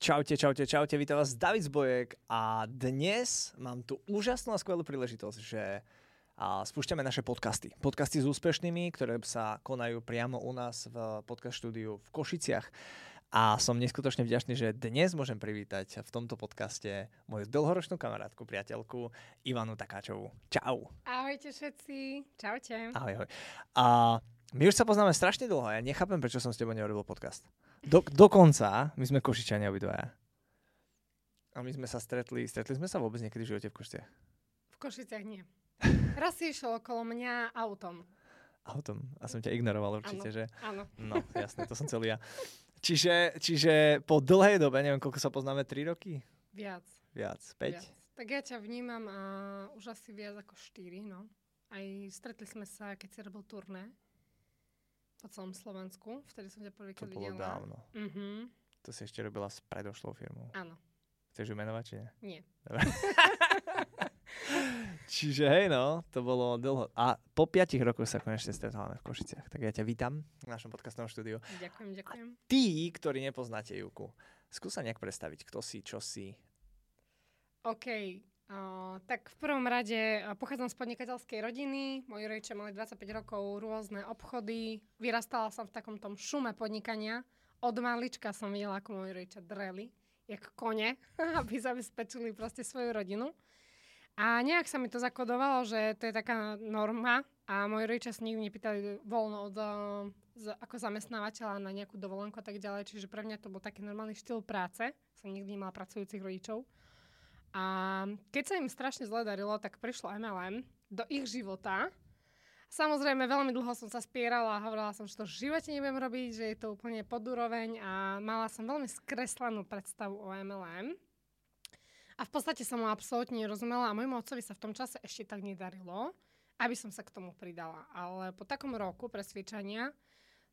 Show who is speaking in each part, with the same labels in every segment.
Speaker 1: Čaute, čaute, čaute, vítam vás David Zbojek a dnes mám tu úžasnú a skvelú príležitosť, že a spúšťame naše podcasty. Podcasty s úspešnými, ktoré sa konajú priamo u nás v podcast štúdiu v Košiciach. A som neskutočne vďačný, že dnes môžem privítať v tomto podcaste moju dlhoročnú kamarátku, priateľku Ivanu Takáčovú. Čau.
Speaker 2: Ahojte všetci. Čaute.
Speaker 1: Ahoj, ahoj. A my už sa poznáme strašne dlho a ja nechápem, prečo som s tebou neurobil podcast. Do, dokonca, my sme Košičania obidvaja. A my sme sa stretli, stretli sme sa vôbec niekedy v živote v Košiciach?
Speaker 2: V Košiciach nie. Raz si išiel okolo mňa autom.
Speaker 1: Autom. A som ťa ignoroval určite,
Speaker 2: Áno,
Speaker 1: že?
Speaker 2: Áno.
Speaker 1: No, jasné, to som celý ja. Čiže, čiže po dlhej dobe, neviem, koľko sa poznáme, 3 roky?
Speaker 2: Viac.
Speaker 1: Viac, 5?
Speaker 2: Viac. Tak ja ťa vnímam a už asi viac ako 4, no. Aj stretli sme sa, keď si robil turné po celom Slovensku. Vtedy som ťa
Speaker 1: To
Speaker 2: prvýkrát
Speaker 1: bolo
Speaker 2: videla.
Speaker 1: dávno.
Speaker 2: Mhm.
Speaker 1: To si ešte robila s predošlou firmou.
Speaker 2: Áno.
Speaker 1: Chceš ju menovať, či nie?
Speaker 2: Nie.
Speaker 1: Dobre. Čiže hej no, to bolo dlho. A po piatich rokoch sa konečne stretávame v Košiciach. Tak ja ťa vítam v našom podcastovom štúdiu.
Speaker 2: Ďakujem, ďakujem.
Speaker 1: Tí, ktorí nepoznáte Juku, skús sa nejak predstaviť, kto si, čo si.
Speaker 2: OK. Tak v prvom rade pochádzam z podnikateľskej rodiny. Moji rodičia mali 25 rokov, rôzne obchody. Vyrastala som v takom tom šume podnikania. Od malička som videla, ako moji rodičia dreli, jak kone, aby zabezpečili proste svoju rodinu. A nejak sa mi to zakodovalo, že to je taká norma a moji rodičia sa nikdy nepýtali voľno od, z, ako zamestnávateľa na nejakú dovolenku a tak ďalej. Čiže pre mňa to bol taký normálny štýl práce. Som nikdy nemala pracujúcich rodičov. A keď sa im strašne zle darilo, tak prišlo MLM do ich života. Samozrejme, veľmi dlho som sa spierala a hovorila som, že to v živote nebudem robiť, že je to úplne pod úroveň a mala som veľmi skreslenú predstavu o MLM. A v podstate som mu absolútne nerozumela a môjmu otcovi sa v tom čase ešte tak nedarilo, aby som sa k tomu pridala. Ale po takom roku presviečania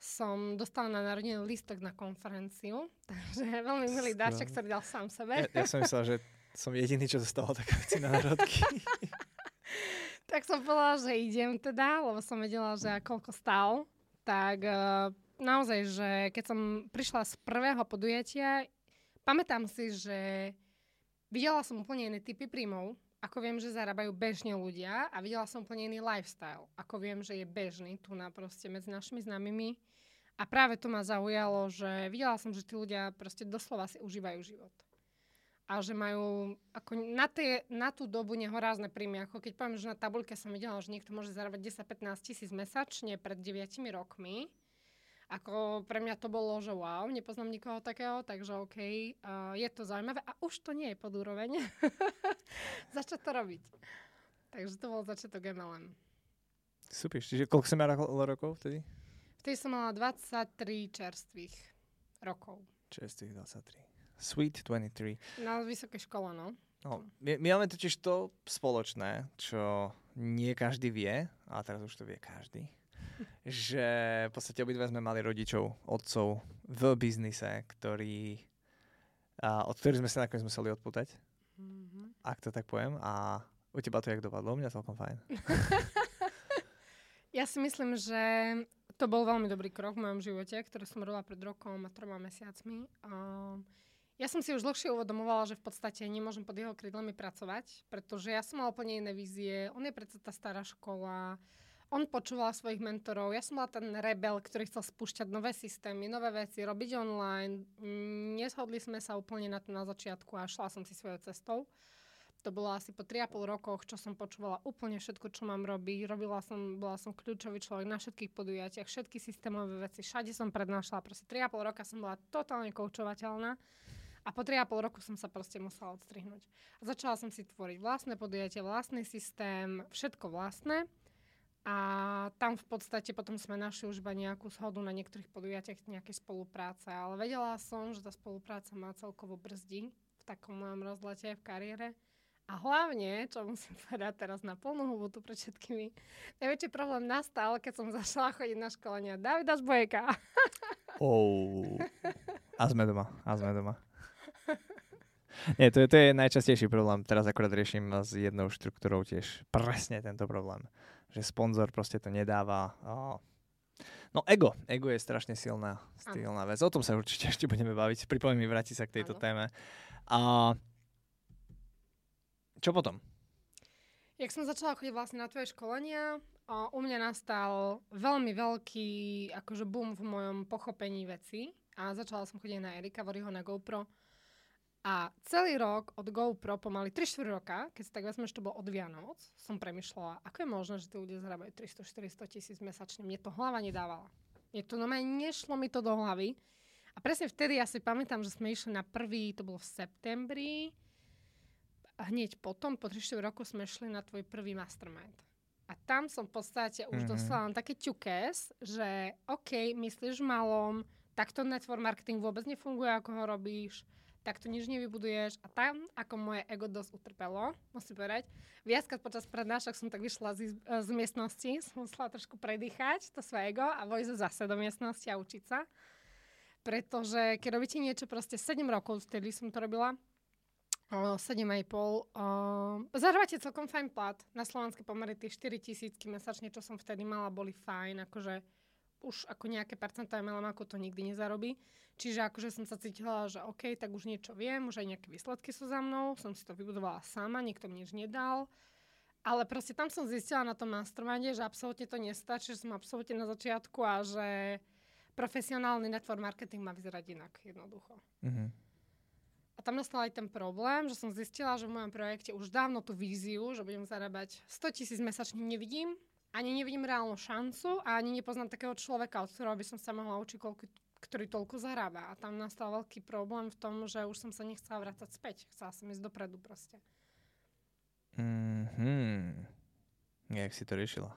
Speaker 2: som dostala na narodeniny listok na konferenciu, takže veľmi milý darček, ktorý dal sám sebe.
Speaker 1: Ja, ja som myslel, že som jediný, čo dostal také veci na národky.
Speaker 2: tak som povedala, že idem teda, lebo som vedela, že koľko stál. Tak uh, naozaj, že keď som prišla z prvého podujatia, pamätám si, že videla som úplne iné typy príjmov, ako viem, že zarábajú bežne ľudia a videla som úplne iný lifestyle, ako viem, že je bežný tu na proste medzi našimi známymi. A práve to ma zaujalo, že videla som, že tí ľudia proste doslova si užívajú život a že majú ako na, tie, na tú dobu nehorázne príjmy. Ako keď poviem, že na tabulke som videla, že niekto môže zarábať 10-15 tisíc mesačne pred 9 rokmi. Ako pre mňa to bolo, že wow, nepoznám nikoho takého, takže OK, uh, je to zaujímavé a už to nie je pod úroveň. Začať to robiť. Takže to bol začiatok MLM.
Speaker 1: Super, čiže koľko si mala rokov vtedy?
Speaker 2: Vtedy som mala 23 čerstvých rokov.
Speaker 1: Čerstvých 23. Sweet 23.
Speaker 2: Na vysokej škole, no.
Speaker 1: No, my, my máme totiž to spoločné, čo nie každý vie, a teraz už to vie každý, že v podstate obidva sme mali rodičov, otcov v biznise, ktorí, a, od ktorých sme sa nakoniec museli odputať,
Speaker 2: Mm-hmm.
Speaker 1: ak to tak poviem. A u teba to jak dopadlo? Mňa celkom fajn.
Speaker 2: Ja si myslím, že to bol veľmi dobrý krok v mojom živote, ktorý som robila pred rokom a troma mesiacmi. Um, ja som si už dlhšie uvedomovala, že v podstate nemôžem pod jeho krídlami pracovať, pretože ja som mala úplne iné vízie. On je predsa tá stará škola, on počúval svojich mentorov, ja som bola ten rebel, ktorý chcel spúšťať nové systémy, nové veci, robiť online. Neshodli sme sa úplne na to na začiatku a šla som si svojou cestou. To bolo asi po 3,5 rokoch, čo som počúvala úplne všetko, čo mám robiť. Robila som, bola som kľúčový človek na všetkých podujatiach, všetky systémové veci, všade som prednášala. Proste 3,5 roka som bola totálne koučovateľná. A po 3,5 roku som sa proste musela odstrihnúť. A začala som si tvoriť vlastné podujatie, vlastný systém, všetko vlastné. A tam v podstate potom sme našli už iba nejakú shodu na niektorých podujatiach nejakej spolupráce. Ale vedela som, že tá spolupráca ma celkovo brzdí v takom mojom rozlete v kariére. A hlavne, čo musím povedať teraz na plnú hubu tu pred všetkými, najväčší problém nastal, keď som začala chodiť na školenia Davida Zbojeka.
Speaker 1: Oh. A sme doma, a sme doma. Nie, to je, to je najčastejší problém. Teraz akorát riešim s jednou štruktúrou tiež presne tento problém. Že sponzor proste to nedáva. Oh. No ego. Ego je strašne silná, silná vec. O tom sa určite ešte budeme baviť. Pripomím mi vrátiť sa k tejto ano. téme. A čo potom?
Speaker 2: Jak som začala chodiť vlastne na tvoje školenia, o, u mňa nastal veľmi veľký akože boom v mojom pochopení veci a začala som chodiť na Erika Voryho na GoPro. A celý rok od GoPro, pomaly 3 4 roka, keď si tak vezmeš, to bolo od Vianoc, som premyšľala, ako je možné, že tí ľudia zarábajú 300-400 tisíc mesačne. Mne to hlava nedávala. Mne to normálne nešlo mi to do hlavy. A presne vtedy ja si pamätám, že sme išli na prvý, to bolo v septembri, a hneď potom, po 3 roku, sme šli na tvoj prvý mastermind. A tam som v podstate už mm-hmm. dostala také ťukes, že OK, myslíš malom, takto network marketing vôbec nefunguje, ako ho robíš, takto nič nevybuduješ. A tam, ako moje ego dosť utrpelo, musím povedať. Viackrát počas prednášok som tak vyšla z, z miestnosti, som musela trošku predýchať to svoje ego a vojsť zase do miestnosti a učiť sa. Pretože keď robíte niečo proste 7 rokov, vtedy som to robila, 7,5. Uh, zahrávate celkom fajn plat. Na slovenské pomery tie 4 tisícky mesačne, čo som vtedy mala, boli fajn. Akože už ako nejaké percentá MLM ako to nikdy nezarobí. Čiže akože som sa cítila, že OK, tak už niečo viem, už aj nejaké výsledky sú za mnou, som si to vybudovala sama, nikto mi nič nedal. Ale proste tam som zistila na tom masterminde, že absolútne to nestačí, že som absolútne na začiatku a že profesionálny network marketing má vyzerať inak jednoducho. Mm-hmm. A tam nastal aj ten problém, že som zistila, že v mojom projekte už dávno tú víziu, že budem zarábať 100 tisíc mesačne nevidím, ani nevidím reálnu šancu a ani nepoznám takého človeka, od ktorého by som sa mohla učiť, koľko, ktorý toľko zarába. A tam nastal veľký problém v tom, že už som sa nechcela vrácať späť. Chcela som ísť dopredu proste.
Speaker 1: Mhm. Jak si to riešila?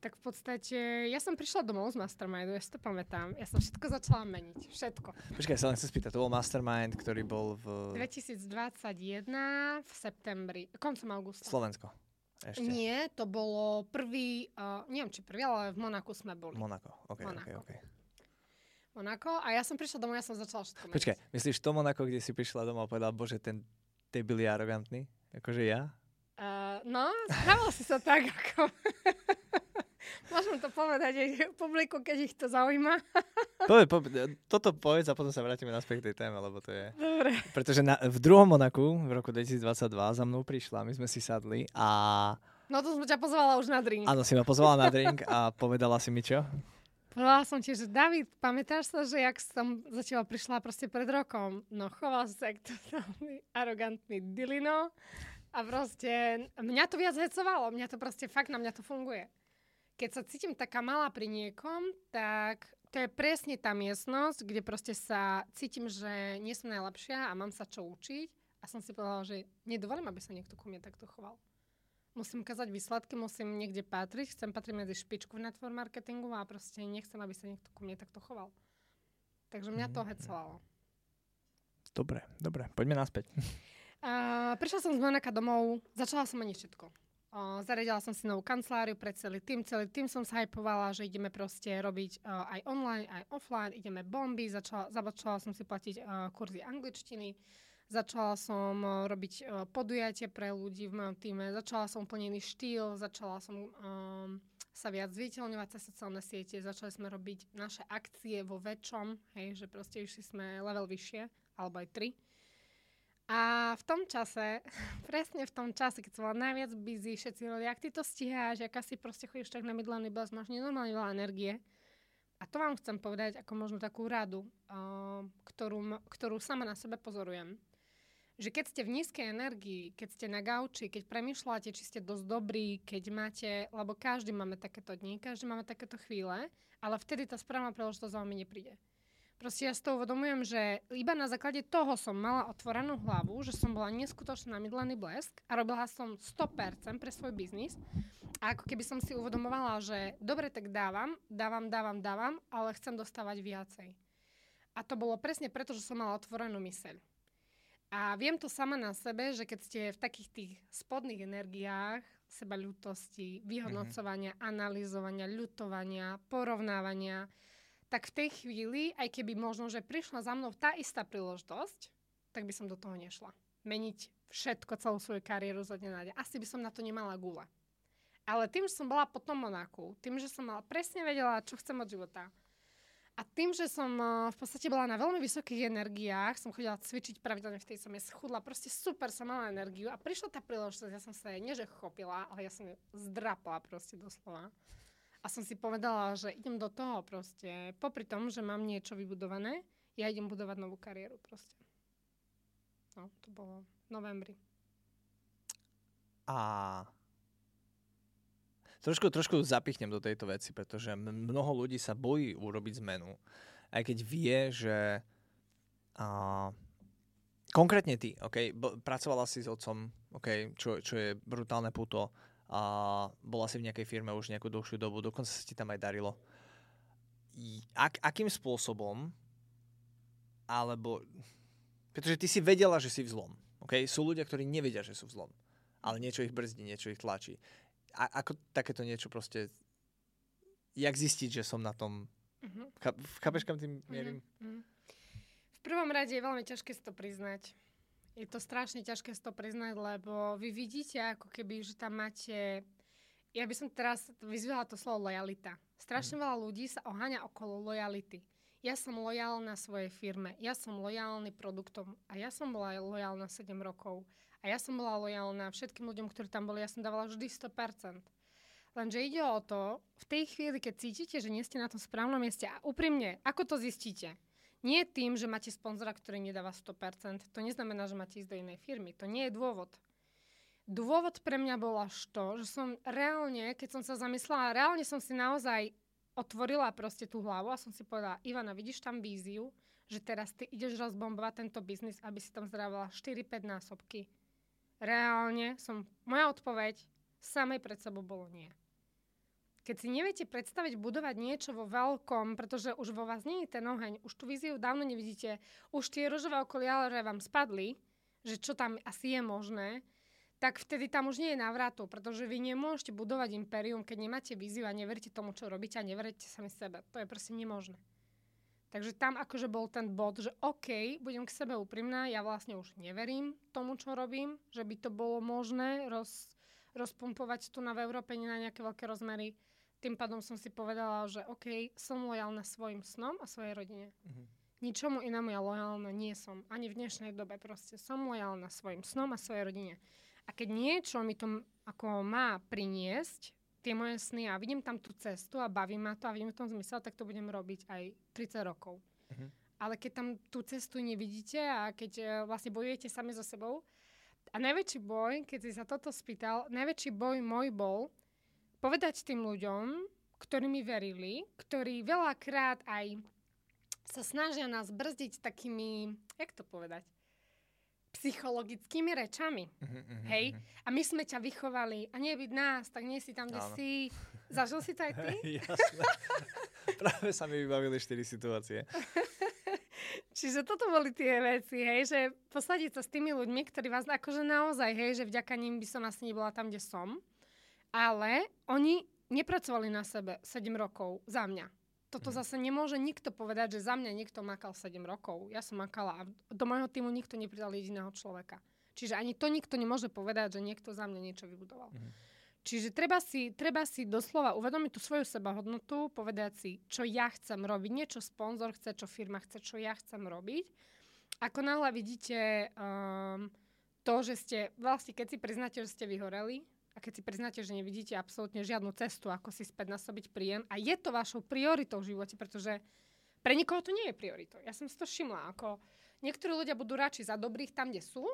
Speaker 2: Tak v podstate, ja som prišla domov z Mastermindu, ja si to pamätám. Ja som všetko začala meniť. Všetko.
Speaker 1: Počkaj, sa len chcem spýtať, to bol Mastermind, ktorý bol v...
Speaker 2: 2021 v septembri, koncom augusta.
Speaker 1: Slovensko. Ešte.
Speaker 2: Nie, to bolo prvý, uh, neviem či prvý, ale v Monaku sme boli.
Speaker 1: Monako, ok,
Speaker 2: Monako.
Speaker 1: ok, ok.
Speaker 2: Monako a ja som prišla domov, ja som začala všetko
Speaker 1: meniť. Počkaj, myslíš to Monako, kde si prišla domov a povedala, bože, ten debil je arogantný? Akože ja?
Speaker 2: Uh, no, správal si sa tak, ako... Môžem to povedať aj publiku, keď ich to zaujíma.
Speaker 1: Poved, poved, toto povedz a potom sa vrátime naspäť k tej téme, lebo to je...
Speaker 2: Dobre.
Speaker 1: Pretože na, v druhom Monaku v roku 2022 za mnou prišla, my sme si sadli a...
Speaker 2: No to som ťa pozvala už na drink.
Speaker 1: Áno, si ma pozvala na drink a povedala si mi čo?
Speaker 2: Povedala som ti, že David, pamätáš sa, že jak som za teba prišla proste pred rokom? No choval sa jak totálny arogantný dilino a proste mňa to viac hecovalo, mňa to proste fakt na mňa to funguje keď sa cítim taká malá pri niekom, tak to je presne tá miestnosť, kde proste sa cítim, že nie som najlepšia a mám sa čo učiť. A som si povedala, že nedovolím, aby sa niekto ku mne takto choval. Musím kazať výsledky, musím niekde patriť, chcem patriť medzi špičku v network marketingu a proste nechcem, aby sa niekto ku mne takto choval. Takže mňa to mhm. hecovalo.
Speaker 1: Dobre, dobre, poďme naspäť.
Speaker 2: Uh, prišla som z Monaka domov, začala som meniť všetko. Zariadila som si novú kanceláriu pre celý tým. Celý tým som hypovala, že ideme proste robiť o, aj online, aj offline, ideme bomby. Začala, začala som si platiť o, kurzy angličtiny. Začala som o, robiť podujatie pre ľudí v mojom týme. Začala som plnený štýl, začala som o, sa viac zviditeľňovať cez sociálne siete. Začali sme robiť naše akcie vo väčšom, hej, že proste išli sme level vyššie, alebo aj tri. A v tom čase, presne v tom čase, keď som bola najviac busy, všetci hovorili, ak ty to stíháš, ak asi proste chodíš tak na mydlený bles, máš nenormálne veľa energie. A to vám chcem povedať ako možno takú radu, ktorú, ktorú sama na sebe pozorujem. Že keď ste v nízkej energii, keď ste na gauči, keď premyšľate, či ste dosť dobrí, keď máte, lebo každý máme takéto dni, každý máme takéto chvíle, ale vtedy tá správna príležitosť za vami nepríde. Proste ja si to uvedomujem, že iba na základe toho som mala otvorenú hlavu, že som bola neskutočne namydlený blesk a robila som 100% pre svoj biznis. A ako keby som si uvedomovala, že dobre, tak dávam, dávam, dávam, dávam, ale chcem dostávať viacej. A to bolo presne preto, že som mala otvorenú myseľ. A viem to sama na sebe, že keď ste v takých tých spodných energiách, seba ľutosti, vyhodnocovania, mm-hmm. analyzovania, ľutovania, porovnávania, tak v tej chvíli, aj keby možno, že prišla za mnou tá istá príležitosť, tak by som do toho nešla. Meniť všetko, celú svoju kariéru zo dňa deň. Asi by som na to nemala gule. Ale tým, že som bola po tom Monaku, tým, že som mala presne vedela, čo chcem od života, a tým, že som uh, v podstate bola na veľmi vysokých energiách, som chodila cvičiť pravidelne, v tej som je schudla, proste super som mala energiu a prišla tá príležitosť, ja som sa jej nie chopila, ale ja som ju zdrapla proste doslova. A som si povedala, že idem do toho proste, popri tom, že mám niečo vybudované, ja idem budovať novú kariéru proste. No, to bolo v novembri.
Speaker 1: A trošku, trošku zapichnem do tejto veci, pretože mnoho ľudí sa bojí urobiť zmenu, aj keď vie, že a, konkrétne ty, okay, pracovala si s otcom, okay, čo, čo je brutálne puto, a bola si v nejakej firme už nejakú dlhšiu dobu, dokonca sa ti tam aj darilo. Ak, akým spôsobom, alebo, pretože ty si vedela, že si v zlom, okay? sú ľudia, ktorí nevedia, že sú v zlom, ale niečo ich brzdí, niečo ich tlačí a, ako takéto niečo proste, jak zistiť, že som na tom, uh-huh. chápeš, kam tým mhm, mierim? Uh-huh.
Speaker 2: V prvom rade je veľmi ťažké si to priznať. Je to strašne ťažké si to priznať, lebo vy vidíte ako keby, že tam máte ja by som teraz vyzvala to slovo lojalita. Strašne mhm. veľa ľudí sa oháňa okolo lojality. Ja som lojálna svojej firme, ja som lojálny produktom a ja som bola lojálna 7 rokov. A ja som bola lojálna všetkým ľuďom, ktorí tam boli, ja som dávala vždy 100%. Lenže ide o to, v tej chvíli, keď cítite, že nie ste na tom správnom mieste a úprimne, ako to zistíte? Nie tým, že máte sponzora, ktorý nedáva 100%. To neznamená, že máte ísť do inej firmy. To nie je dôvod. Dôvod pre mňa bol až to, že som reálne, keď som sa zamyslela, reálne som si naozaj otvorila proste tú hlavu a som si povedala, Ivana, vidíš tam víziu, že teraz ty ideš rozbombovať tento biznis, aby si tam zdravila 4-5 násobky reálne som, moja odpoveď samej pred sebou bolo nie. Keď si neviete predstaviť budovať niečo vo veľkom, pretože už vo vás nie je ten oheň, už tú víziu dávno nevidíte, už tie rožové okuliare vám spadli, že čo tam asi je možné, tak vtedy tam už nie je návratu, pretože vy nemôžete budovať impérium, keď nemáte víziu a neveríte tomu, čo robíte a neveríte sami sebe. To je proste nemožné. Takže tam akože bol ten bod, že OK, budem k sebe úprimná, ja vlastne už neverím tomu, čo robím, že by to bolo možné roz, rozpumpovať tu na v Európe na nejaké veľké rozmery. Tým pádom som si povedala, že OK, som lojálna svojim snom a svojej rodine. Mm-hmm. Ničomu inému ja lojálna nie som. Ani v dnešnej dobe proste som lojálna svojim snom a svojej rodine. A keď niečo mi to ako má priniesť, tie moje sny a vidím tam tú cestu a baví ma to a vidím v tom zmysel, tak to budem robiť aj 30 rokov. Uh-huh. Ale keď tam tú cestu nevidíte a keď uh, vlastne bojujete sami so sebou, a najväčší boj, keď si sa toto spýtal, najväčší boj môj bol povedať tým ľuďom, ktorí mi verili, ktorí veľakrát aj sa snažia nás brzdiť takými, jak to povedať, psychologickými rečami. Uh-huh, Hej? Uh-huh. A my sme ťa vychovali a nie byť nás, tak nie si tam, kde Áno. si. Zažil si to aj ty?
Speaker 1: Jasné. Práve sa mi vybavili štyri situácie.
Speaker 2: Čiže toto boli tie veci, hej, že posadiť sa s tými ľuďmi, ktorí vás akože naozaj, hej, že vďaka ním by som asi nebola tam, kde som. Ale oni nepracovali na sebe 7 rokov za mňa. Toto mm. zase nemôže nikto povedať, že za mňa niekto makal 7 rokov. Ja som makala a do môjho týmu nikto nepridal jediného človeka. Čiže ani to nikto nemôže povedať, že niekto za mňa niečo vybudoval. Mm. Čiže treba si, treba si doslova uvedomiť tú svoju sebahodnotu, povedať si, čo ja chcem robiť, nie čo sponzor chce, čo firma chce, čo ja chcem robiť. Ako náhle vidíte um, to, že ste, vlastne keď si priznáte, že ste vyhoreli, a keď si priznáte, že nevidíte absolútne žiadnu cestu, ako si späť nasobiť príjem a je to vašou prioritou v živote, pretože pre nikoho to nie je prioritou. Ja som si to všimla, ako niektorí ľudia budú radšej za dobrých tam, kde sú,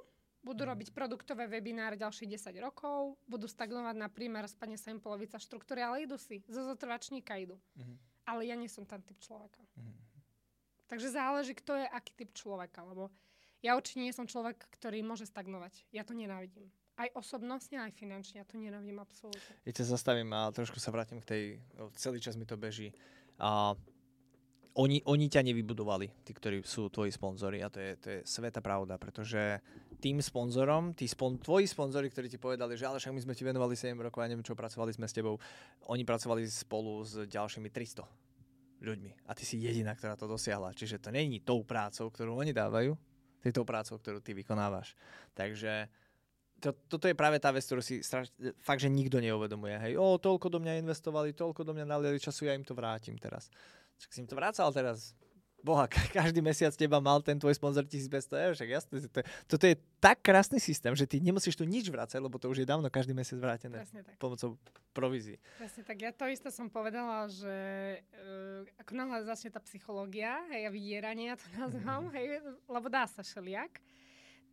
Speaker 2: budú mm. robiť produktové webináre ďalších 10 rokov, budú stagnovať na príjme, rozpadne sa im polovica štruktúry, ale idú si, zo zotrvačníka idú. Mm. Ale ja nie som ten typ človeka. Mm. Takže záleží, kto je aký typ človeka, lebo ja určite nie som človek, ktorý môže stagnovať. Ja to nenávidím. Aj osobnostne, aj finančne. Ja to nenávidím absolútne.
Speaker 1: Ja ťa zastavím a trošku sa vrátim k tej... Celý čas mi to beží. A oni, oni ťa nevybudovali, tí, ktorí sú tvoji sponzori a to je, to je sveta pravda, pretože tým sponzorom, tí spon, tvoji sponzori, ktorí ti povedali, že ale však my sme ti venovali 7 rokov a neviem čo, pracovali sme s tebou, oni pracovali spolu s ďalšími 300 ľuďmi a ty si jediná, ktorá to dosiahla. Čiže to není tou prácou, ktorú oni dávajú, to je tou prácou, ktorú ty vykonávaš. Takže to, toto je práve tá vec, ktorú si straš, fakt, že nikto neuvedomuje. Hej, o, toľko do mňa investovali, toľko do mňa naliali času, ja im to vrátim teraz. Čak si im to vrácal teraz. Boha, každý mesiac teba mal ten tvoj sponzor 1500 eur, však jasné. To, toto je tak krásny systém, že ty nemusíš tu nič vrácať, lebo to už je dávno každý mesiac vrátené pomocou provízií.
Speaker 2: Presne tak. Ja to isté som povedala, že uh, ako náhle začne tá psychológia, hej, a vydieranie, ja to nazývam, mm-hmm. hej, lebo dá sa šeliak,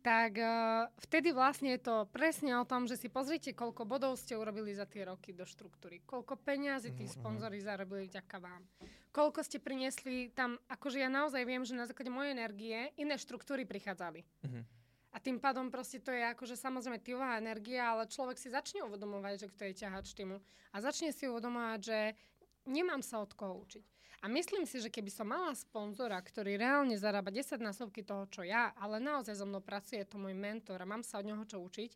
Speaker 2: tak uh, vtedy vlastne je to presne o tom, že si pozrite, koľko bodov ste urobili za tie roky do štruktúry, koľko peňazí tí mm-hmm. sponzori zarobili vďaka vám, koľko ste priniesli tam, akože ja naozaj viem, že na základe mojej energie iné štruktúry prichádzali. Mm-hmm. A tým pádom proste to je akože samozrejme týlová energia, ale človek si začne uvedomovať, že kto je ťahač týmu. A začne si uvedomovať, že nemám sa od koho učiť. A myslím si, že keby som mala sponzora, ktorý reálne zarába 10 násobky toho, čo ja, ale naozaj so mnou pracuje, je to môj mentor a mám sa od neho čo učiť,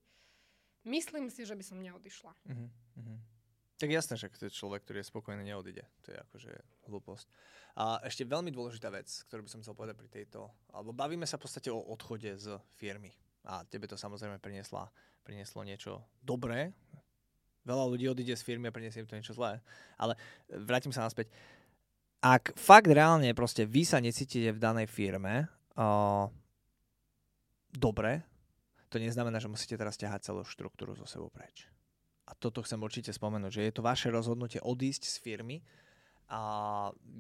Speaker 2: myslím si, že by som neodišla. Uh-huh, uh-huh.
Speaker 1: Tak jasné, že to je človek, ktorý je spokojný, neodíde. To je akože hlúposť. A ešte veľmi dôležitá vec, ktorú by som chcel povedať pri tejto, alebo bavíme sa v podstate o odchode z firmy. A tebe to samozrejme priniesla, prinieslo niečo dobré. Veľa ľudí odíde z firmy a priniesie im to niečo zlé. Ale vrátim sa naspäť ak fakt reálne proste vy sa necítite v danej firme uh, dobre, to neznamená, že musíte teraz ťahať celú štruktúru zo sebou preč. A toto chcem určite spomenúť, že je to vaše rozhodnutie odísť z firmy a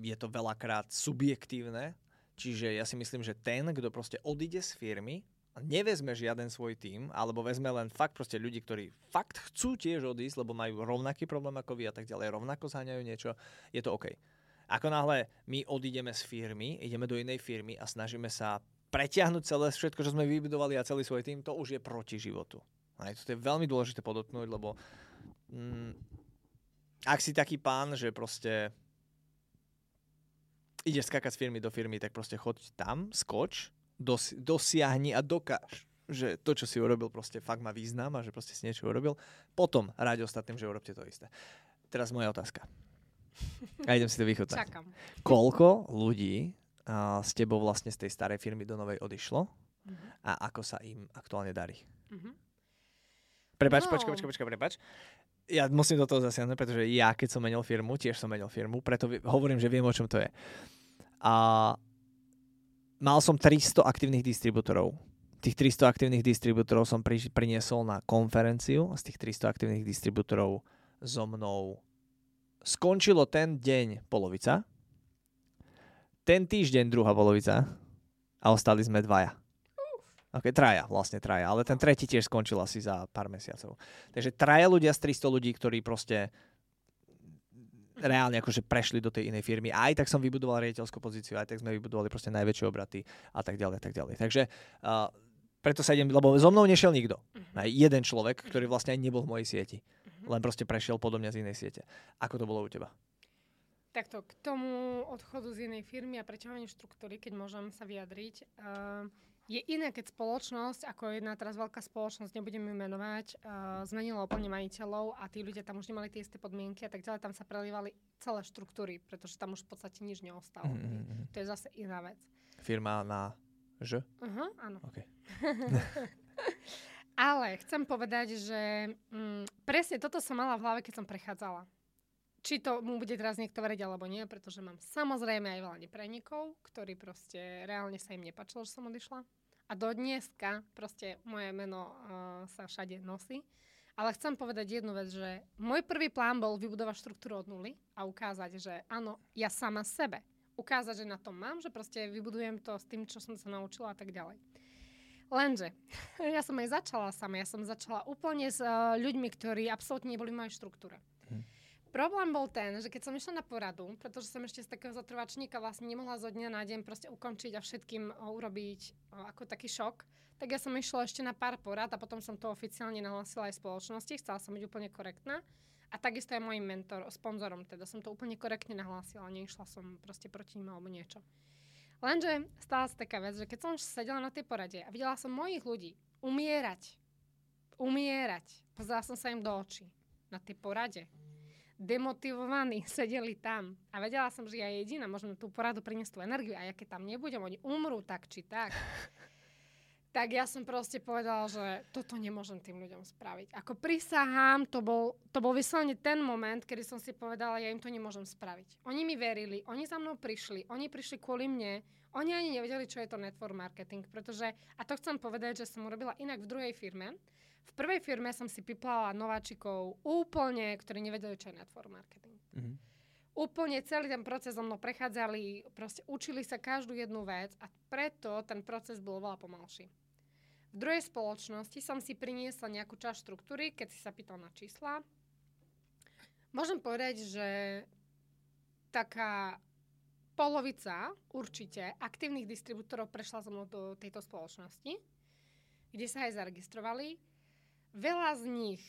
Speaker 1: je to veľakrát subjektívne, čiže ja si myslím, že ten, kto proste odíde z firmy a nevezme žiaden svoj tým, alebo vezme len fakt proste ľudí, ktorí fakt chcú tiež odísť, lebo majú rovnaký problém ako vy a tak ďalej, rovnako zháňajú niečo, je to OK. Ako náhle my odídeme z firmy, ideme do inej firmy a snažíme sa pretiahnuť celé všetko, čo sme vybudovali a celý svoj tým, to už je proti životu. A to je veľmi dôležité podotknúť, lebo mm, ak si taký pán, že proste ideš skakať z firmy do firmy, tak proste choď tam, skoč, dos, dosiahni a dokáž, že to, čo si urobil, proste fakt má význam a že proste si niečo urobil. Potom ráď ostatným, že urobte to isté. Teraz moja otázka. A idem si to vychutnať.
Speaker 2: Čakám.
Speaker 1: Koľko ľudí uh, s tebou vlastne z tej starej firmy do novej odišlo uh-huh. a ako sa im aktuálne darí? Uh-huh. Prepač, no. počkaj, počkaj, počkaj, prepač. Ja musím do toho zasiahnuť, pretože ja, keď som menil firmu, tiež som menil firmu, preto hovorím, že viem, o čom to je. A mal som 300 aktívnych distribútorov. Tých 300 aktívnych distribútorov som pri, priniesol na konferenciu. Z tých 300 aktívnych distribútorov so mnou skončilo ten deň polovica, ten týždeň druhá polovica a ostali sme dvaja. Ok, traja, vlastne traja, ale ten tretí tiež skončil asi za pár mesiacov. Takže traja ľudia z 300 ľudí, ktorí proste reálne akože prešli do tej inej firmy. A aj tak som vybudoval riaditeľskú pozíciu, aj tak sme vybudovali proste najväčšie obraty a tak ďalej, tak ďalej. Takže uh, preto sa idem, lebo so mnou nešiel nikto. Uh-huh. Aj jeden človek, ktorý vlastne aj nebol v mojej sieti len proste prešiel podobne z inej siete. Ako to bolo u teba?
Speaker 2: Takto, k tomu odchodu z inej firmy a preťahovaniu štruktúry, keď môžem sa vyjadriť, uh, je iné, keď spoločnosť, ako jedna teraz veľká spoločnosť, nebudem ju menovať, uh, zmenila úplne majiteľov a tí ľudia tam už nemali tie isté podmienky a tak ďalej, tam sa prelívali celé štruktúry, pretože tam už v podstate nič neostalo. Mm-hmm. To je zase iná vec.
Speaker 1: Firma na Ž?
Speaker 2: Uh-huh, áno.
Speaker 1: Okay.
Speaker 2: Ale chcem povedať, že mm, presne toto som mala v hlave, keď som prechádzala. Či to mu bude teraz niekto veriť alebo nie, pretože mám samozrejme aj veľa neprenikov, ktorí proste reálne sa im nepačilo, že som odišla. A do dneska proste moje meno uh, sa všade nosí. Ale chcem povedať jednu vec, že môj prvý plán bol vybudovať štruktúru od nuly a ukázať, že áno, ja sama sebe. Ukázať, že na tom mám, že proste vybudujem to s tým, čo som sa naučila a tak ďalej. Lenže, ja som aj začala sama, ja som začala úplne s uh, ľuďmi, ktorí absolútne neboli v mojej štruktúre. Hm. Problém bol ten, že keď som išla na poradu, pretože som ešte z takého zatrvačníka vlastne nemohla zo dňa na deň proste ukončiť a všetkým uh, urobiť uh, ako taký šok, tak ja som išla ešte na pár porad a potom som to oficiálne nahlásila aj spoločnosti, chcela som byť úplne korektná. A takisto aj môjim mentor, sponzorom, teda som to úplne korektne nahlásila, neišla som proste proti ním alebo niečo. Lenže stala sa taká vec, že keď som sedela na tej porade a videla som mojich ľudí umierať, umierať, pozerala som sa im do očí na tej porade, demotivovaní sedeli tam a vedela som, že ja jediná môžem tú poradu priniesť tú energiu a ja keď tam nebudem, oni umrú tak či tak. tak ja som proste povedala, že toto nemôžem tým ľuďom spraviť. Ako prisahám, to bol, to bol vyslovene ten moment, kedy som si povedala, ja im to nemôžem spraviť. Oni mi verili, oni za mnou prišli, oni prišli kvôli mne, oni ani nevedeli, čo je to network marketing, pretože, a to chcem povedať, že som urobila inak v druhej firme. V prvej firme som si piplala nováčikov úplne, ktorí nevedeli, čo je network marketing. Mm-hmm. Úplne celý ten proces so mnou prechádzali, proste učili sa každú jednu vec a preto ten proces bol veľa pomalší. V druhej spoločnosti som si priniesla nejakú časť štruktúry, keď si sa pýtal na čísla. Môžem povedať, že taká polovica určite aktívnych distribútorov prešla so mnou do tejto spoločnosti, kde sa aj zaregistrovali. Veľa z nich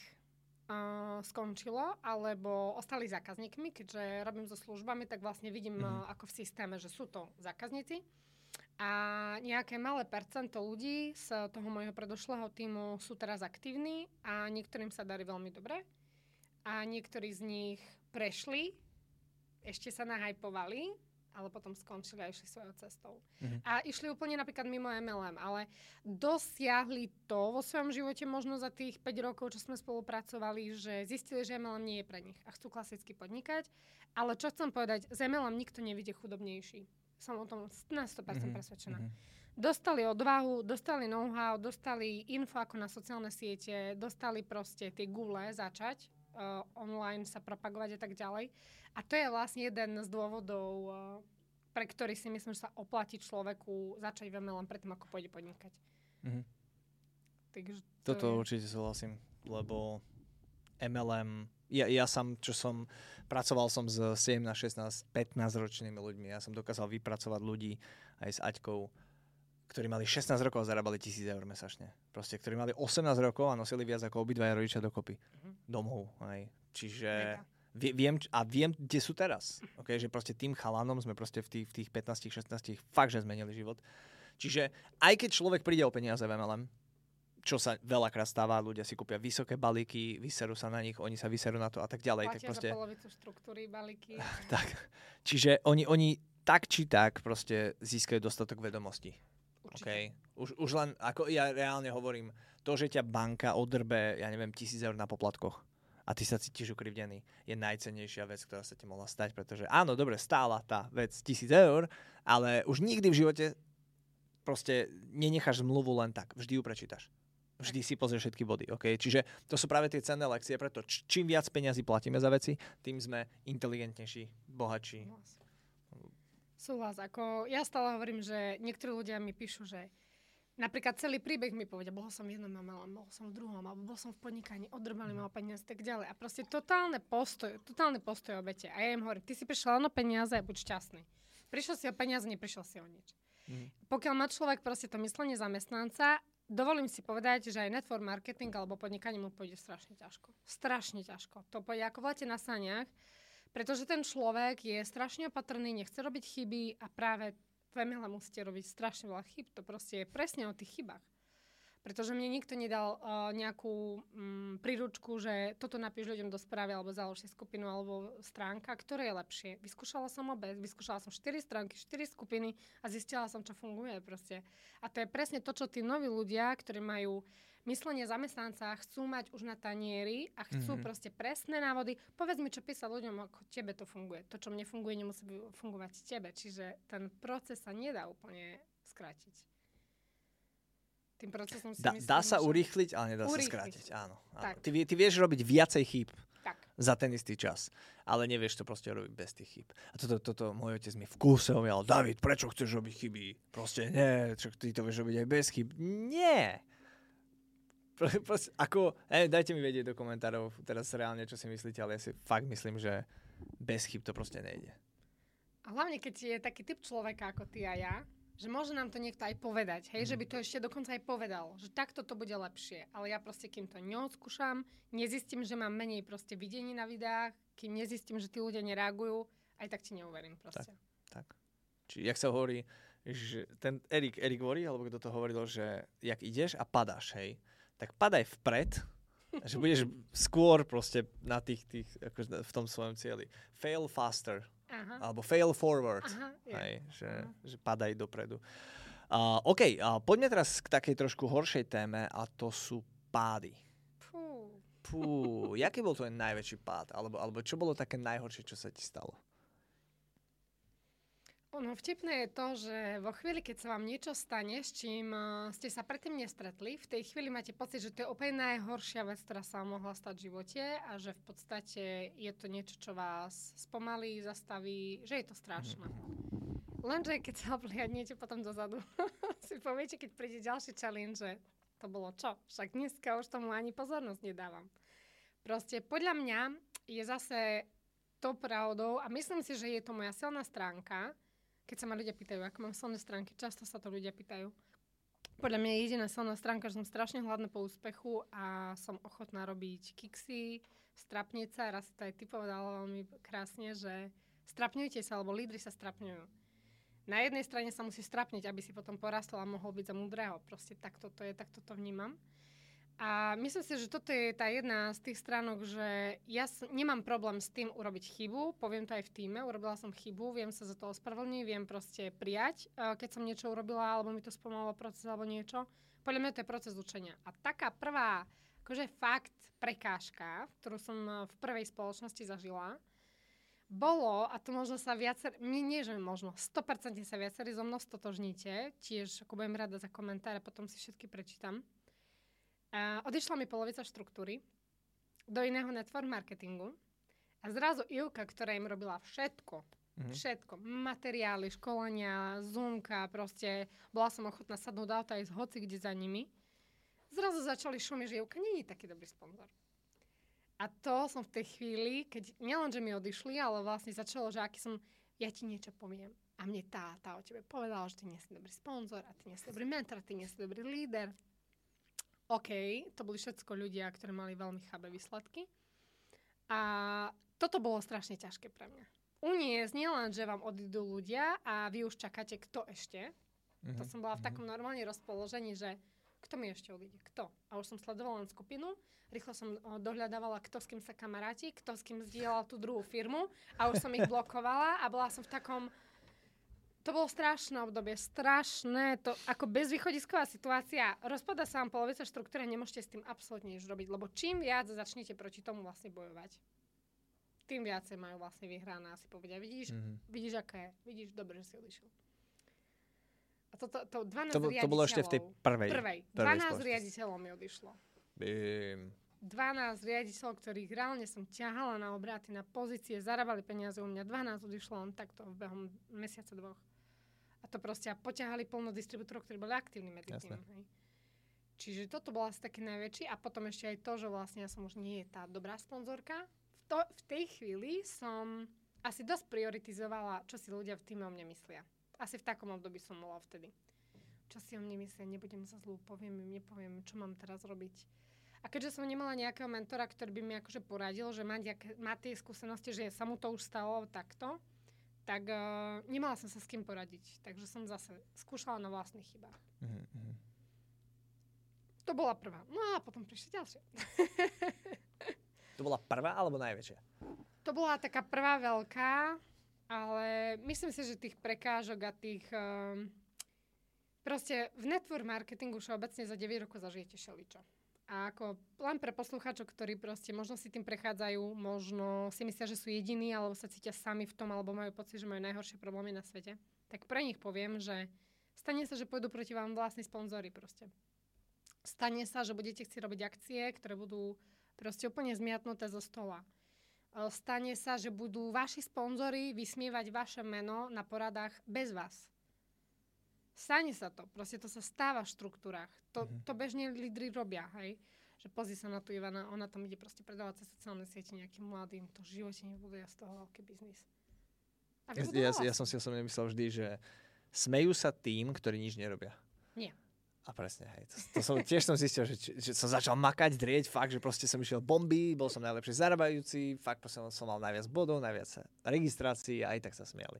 Speaker 2: uh, skončilo, alebo ostali zákazníkmi, keďže robím so službami, tak vlastne vidím mm. ako v systéme, že sú to zákazníci. A nejaké malé percento ľudí z toho môjho predošlého týmu sú teraz aktívni a niektorým sa darí veľmi dobre. A niektorí z nich prešli, ešte sa nahajpovali, ale potom skončili a išli svojou cestou. Mm-hmm. A išli úplne napríklad mimo MLM, ale dosiahli to vo svojom živote možno za tých 5 rokov, čo sme spolupracovali, že zistili, že MLM nie je pre nich a chcú klasicky podnikať. Ale čo chcem povedať, z MLM nikto nevidie chudobnejší. Som o tom na 100% mm-hmm. presvedčená. Mm-hmm. Dostali odvahu, dostali know-how, dostali info ako na sociálne siete, dostali proste tie gule začať uh, online sa propagovať a tak ďalej. A to je vlastne jeden z dôvodov, uh, pre ktorý si myslím, že sa oplatí človeku začať veľmi len predtým, ako pôjde podnikať. Mm-hmm.
Speaker 1: Takže to Toto je... určite súhlasím, lebo MLM, ja, ja som, čo som pracoval som s 17, 16, 15 ročnými ľuďmi. Ja som dokázal vypracovať ľudí aj s Aťkou, ktorí mali 16 rokov a zarábali 1000 eur mesačne. Proste, ktorí mali 18 rokov a nosili viac ako obidvaja rodičia dokopy. Uh-huh. Domov. Aj. Čiže viem, a viem, kde sú teraz. Okay? Že proste tým chalanom sme proste v tých, v tých 15, 16 fakt, že zmenili život. Čiže aj keď človek príde o peniaze v MLM, čo sa veľakrát stáva, ľudia si kúpia vysoké balíky, vyserú sa na nich, oni sa vyserú na to a tak ďalej.
Speaker 2: Platia
Speaker 1: tak proste...
Speaker 2: za polovicu štruktúry balíky.
Speaker 1: tak. Čiže oni, oni tak či tak proste získajú dostatok vedomostí. Okay? Už, už len, ako ja reálne hovorím, to, že ťa banka odrbe, ja neviem, tisíc eur na poplatkoch a ty sa cítiš ukrivdený, je najcennejšia vec, ktorá sa ti mohla stať, pretože áno, dobre, stála tá vec tisíc eur, ale už nikdy v živote proste nenecháš zmluvu len tak, vždy ju prečítaš vždy si pozrieš všetky body. Okay? Čiže to sú práve tie cenné lekcie, preto čím viac peňazí platíme za veci, tým sme inteligentnejší, bohatší.
Speaker 2: Súhlas. Ako ja stále hovorím, že niektorí ľudia mi píšu, že napríklad celý príbeh mi povedia, bol som v jednom malom, bol som v druhom, alebo bol som v podnikaní, odrbali ma o peniaze, tak ďalej. A proste totálne postoj, totálne postoj obete. A ja im hovorím, ty si prišiel len o peniaze a buď šťastný. Prišiel si o peniaze, neprišiel si o nič. Mm. Pokiaľ má človek proste to myslenie zamestnanca dovolím si povedať, že aj network marketing alebo podnikanie mu pôjde strašne ťažko. Strašne ťažko. To pôjde ako v lete na saniach, pretože ten človek je strašne opatrný, nechce robiť chyby a práve v MLM musíte robiť strašne veľa chyb. To proste je presne o tých chybách. Pretože mne nikto nedal uh, nejakú um, príručku, že toto napíš ľuďom do správy alebo založ skupinu alebo stránka, ktoré je lepšie. Vyskúšala som obe, vyskúšala som 4 stránky, 4 skupiny a zistila som, čo funguje proste. A to je presne to, čo tí noví ľudia, ktorí majú myslenie zamestnanca, chcú mať už na tanieri a chcú mm-hmm. proste presné návody. Povedz mi, čo písať ľuďom, ako tebe to funguje. To, čo mne funguje, nemusí fungovať tebe. Čiže ten proces sa nedá úplne skrátiť tým procesom si
Speaker 1: da, myslím, Dá sa že... urýchliť, ale nedá urýchliť. sa skrátiť. Áno. áno. Ty, ty vieš robiť viacej chýb tak. za ten istý čas, ale nevieš to proste robiť bez tých chýb. A toto, toto môj otec mi v kúse hovoril, David, prečo chceš robiť chyby? Proste nie, čo ty to vieš robiť aj bez chyb. Nie! Proste, ako, eh, dajte mi vedieť do komentárov teraz reálne, čo si myslíte, ale ja si fakt myslím, že bez chyb to proste nejde.
Speaker 2: A hlavne, keď je taký typ človeka ako ty a ja, že môže nám to niekto aj povedať, hej, mm. že by to ešte dokonca aj povedal, že takto to bude lepšie, ale ja proste, kým to neodskúšam, nezistím, že mám menej proste videní na videách, kým nezistím, že tí ľudia nereagujú, aj tak ti neuverím proste.
Speaker 1: Tak, tak. Či, jak sa hovorí, že ten Erik, Erik hovorí, alebo kto to hovoril, že jak ideš a padáš, hej, tak padaj vpred, že budeš skôr proste na tých, tých ako v tom svojom cieli. Fail faster, Aha. alebo fail forward, Aha, hej, že, Aha. že padaj dopredu. Uh, OK, uh, poďme teraz k takej trošku horšej téme a to sú pády.
Speaker 2: Fú.
Speaker 1: Pú, jaký bol tvoj najväčší pád? Alebo, alebo čo bolo také najhoršie, čo sa ti stalo?
Speaker 2: Ono vtipné je to, že vo chvíli, keď sa vám niečo stane, s čím uh, ste sa predtým nestretli, v tej chvíli máte pocit, že to je úplne najhoršia vec, ktorá sa mohla stať v živote a že v podstate je to niečo, čo vás spomalí, zastaví, že je to strašné. Lenže keď sa obliadnete potom dozadu, si poviete, keď príde ďalší challenge, to bolo čo? Však dneska už tomu ani pozornosť nedávam. Proste podľa mňa je zase to pravdou a myslím si, že je to moja silná stránka, keď sa ma ľudia pýtajú, ako mám silné stránky, často sa to ľudia pýtajú. Podľa mňa je jediná silná stránka, že som strašne hladná po úspechu a som ochotná robiť kiksy, strapnice. Raz to aj ty povedala veľmi krásne, že strapňujte sa, alebo lídry sa strapňujú. Na jednej strane sa musí strapniť, aby si potom porastol a mohol byť za múdreho. Proste takto to je, takto to vnímam. A myslím si, že toto je tá jedna z tých stránok, že ja nemám problém s tým urobiť chybu, poviem to aj v týme, urobila som chybu, viem sa za to ospravedlniť, viem proste prijať, eh, keď som niečo urobila, alebo mi to spomalilo proces, alebo niečo. Podľa mňa to je proces učenia. A taká prvá, akože fakt prekážka, ktorú som eh, v prvej spoločnosti zažila, bolo, a to možno sa viacer, nie, nie že možno, 100% sa viacerí so mnou stotožníte, tiež ako budem rada za komentáre, potom si všetky prečítam. A odišla mi polovica štruktúry do iného network marketingu a zrazu Ivka, ktorá im robila všetko,
Speaker 1: Mhm.
Speaker 2: všetko, materiály, školenia, zoomka, proste bola som ochotná sadnúť do auta a ísť hoci kde za nimi, zrazu začali šumiť, že Ivka nie je taký dobrý sponzor. A to som v tej chvíli, keď nielen, že mi odišli, ale vlastne začalo, že aký som, ja ti niečo poviem. A mne tá, tá o tebe povedala, že ty nie si dobrý sponzor, a ty nie si dobrý mentor, a ty nie si dobrý líder. OK, to boli všetko ľudia, ktorí mali veľmi chabé výsledky. A toto bolo strašne ťažké pre mňa. Uniesť nielen, že vám odídu ľudia a vy už čakáte, kto ešte. To
Speaker 1: Mhm,
Speaker 2: som bola v
Speaker 1: mhm.
Speaker 2: takom normálne rozpoložení, že kto mi ešte odíde, kto. A už som sledovala len skupinu, rýchlo som dohľadávala, kto s kým sa kamaráti, kto s kým zdieľal tú druhú firmu a už som ich blokovala a bola som v takom... To bolo strašné obdobie, strašné, to ako bezvýchodisková situácia. Rozpada sa vám polovica štruktúry a nemôžete s tým absolútne nič robiť, lebo čím viac začnete proti tomu vlastne bojovať, tým viacej majú vlastne vyhrané asi povedia. Vidíš,
Speaker 1: Mhm.
Speaker 2: vidíš, aké je, vidíš, dobre, že si odišiel. A to, to, to 12
Speaker 1: To, to bolo ešte v tej prvej.
Speaker 2: prvej.
Speaker 1: prvej
Speaker 2: 12
Speaker 1: spoločnosti.
Speaker 2: riaditeľov mi odišlo.
Speaker 1: Bim.
Speaker 2: 12 riaditeľov, ktorých reálne som ťahala na obraty, na pozície, zarábali peniaze u mňa. 12 odišlo len takto v behom mesiaca dvoch. A to proste a poťahali plno distribútorov, ktorí boli aktívni medzi
Speaker 1: Jasné.
Speaker 2: tým. Hej. Čiže toto bol asi taký najväčší. A potom ešte aj to, že vlastne ja som už nie je tá dobrá sponzorka. V, to, v tej chvíli som asi dosť prioritizovala, čo si ľudia v týme o mne myslia. Asi v takom období som bola vtedy. Čo si o mne myslia, nebudem za zlú, poviem im, nepoviem, čo mám teraz robiť. A keďže som nemala nejakého mentora, ktorý by mi akože poradil, že má, nejaké, má tie skúsenosti, že sa mu to už stalo takto, tak uh, nemala som sa s kým poradiť. Takže som zase skúšala na vlastných chybách.
Speaker 1: Mhm, mhm.
Speaker 2: To bola prvá. No a potom prišli ďalšie.
Speaker 1: To bola prvá alebo najväčšia?
Speaker 2: To bola taká prvá veľká, ale myslím si, že tých prekážok a tých... Um, proste v network marketingu všeobecne za 9 rokov zažijete šeličo. A ako len pre poslucháčov, ktorí proste možno si tým prechádzajú, možno si myslia, že sú jediní, alebo sa cítia sami v tom, alebo majú pocit, že majú najhoršie problémy na svete, tak pre nich poviem, že stane sa, že pôjdu proti vám vlastní sponzory proste. Stane sa, že budete chcieť robiť akcie, ktoré budú proste úplne zmiatnuté zo stola. E, Stane sa, že budú vaši sponzory vysmievať vaše meno na poradách bez vás. Stane sa to. Proste to sa stáva v štruktúrach. To,
Speaker 1: Mhm.
Speaker 2: to bežne lídry robia, hej. Že pozri sa na tú Ivana, ona tam ide proste predávať cez sociálne siete nejakým mladým. To v živote nebuduje z toho veľký biznis.
Speaker 1: Ja, ja, ja som si osobne myslel vždy, že smejú sa tým, ktorí nič nerobia.
Speaker 2: Nie.
Speaker 1: A presne, hej. To, to som, tiež som zistil, že, že som začal makať, drieť, fakt, že proste som išiel bomby, bol som najlepšie zarábajúci, fakt som, som mal najviac bodov, najviac registrácií a aj tak sa smiali.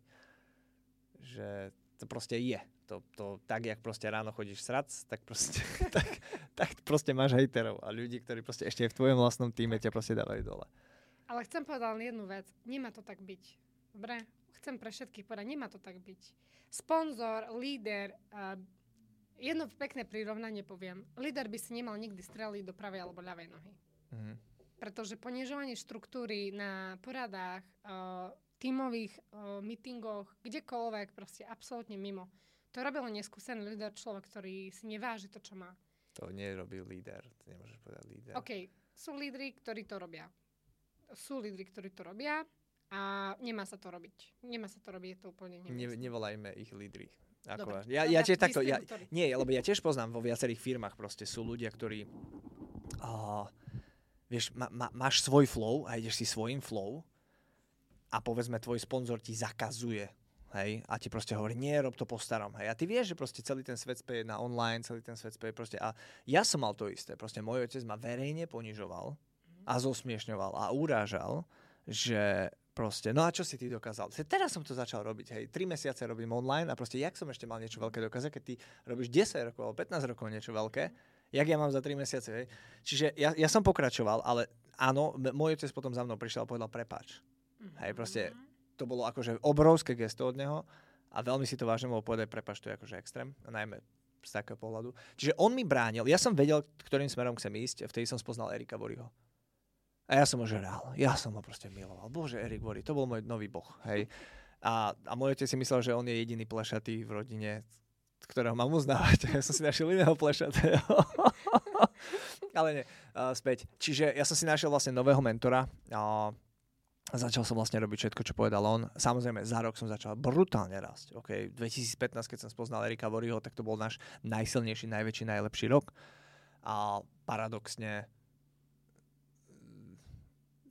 Speaker 1: Že to proste je. To, to tak, jak proste ráno chodíš srac, tak proste, tak, tak proste máš hejterov a ľudí, ktorí proste ešte aj v tvojom vlastnom týme ťa proste dávajú dole.
Speaker 2: Ale chcem povedať len jednu vec. Nemá to tak byť. Dobre? Chcem pre všetkých povedať, nemá to tak byť. Sponzor, líder, uh, jedno pekné prirovnanie poviem. Líder by si nemal nikdy streliť do pravej alebo ľavej nohy.
Speaker 1: Mhm.
Speaker 2: Pretože ponižovanie štruktúry na poradách, uh, tímových uh, meetingoch, kdekoľvek, proste absolútne mimo. To robil neskúsený líder, človek, ktorý si neváži to, čo má.
Speaker 1: To nerobí líder, to nemôžeš povedať líder.
Speaker 2: OK, sú lídry, ktorí to robia. Sú lídry, ktorí to robia a nemá sa to robiť. Nemá sa to robiť, je to úplne
Speaker 1: Ne, nevolajme ich lídry. Ako,
Speaker 2: Dobre.
Speaker 1: ja, ja tiež takto, ja, nie, lebo ja tiež poznám vo viacerých firmách proste sú ľudia, ktorí uh, vieš, ma, ma, máš svoj flow a ideš si svojím flow a povedzme tvoj sponzor ti zakazuje hej, a ti proste hovorí, nie, rob to po starom, hej, a ty vieš, že proste celý ten svet speje na online, celý ten svet speje proste, a ja som mal to isté, proste môj otec ma verejne ponižoval a zosmiešňoval a urážal, že proste, no a čo si ty dokázal? Teraz som to začal robiť, hej, 3 mesiace robím online a proste, jak som ešte mal niečo veľké dokázať, keď ty robíš 10 rokov alebo 15 rokov niečo veľké, jak ja mám za 3 mesiace, hej. Čiže ja, ja som pokračoval, ale áno, môj otec potom za mnou prišiel a povedal prepáč. Hej, proste to bolo akože obrovské gesto od neho a veľmi si to vážne mohol povedať, prepač, to je akože extrém, a najmä z takého pohľadu. Čiže on mi bránil, ja som vedel, ktorým smerom chcem ísť, vtedy som spoznal Erika Boryho. A ja som ho žeral, ja som ho proste miloval. Bože, Erik Bory, to bol môj nový boh, hej. A, a môj otec si myslel, že on je jediný plešatý v rodine, ktorého mám uznávať. Ja som si našiel iného plešatého. Ale nie, uh, späť. Čiže ja som si našiel vlastne nového mentora. A začal som vlastne robiť všetko, čo povedal on. Samozrejme, za rok som začal brutálne rásť. Okay. 2015, keď som spoznal Erika Voryho, tak to bol náš najsilnejší, najväčší, najlepší rok. A paradoxne,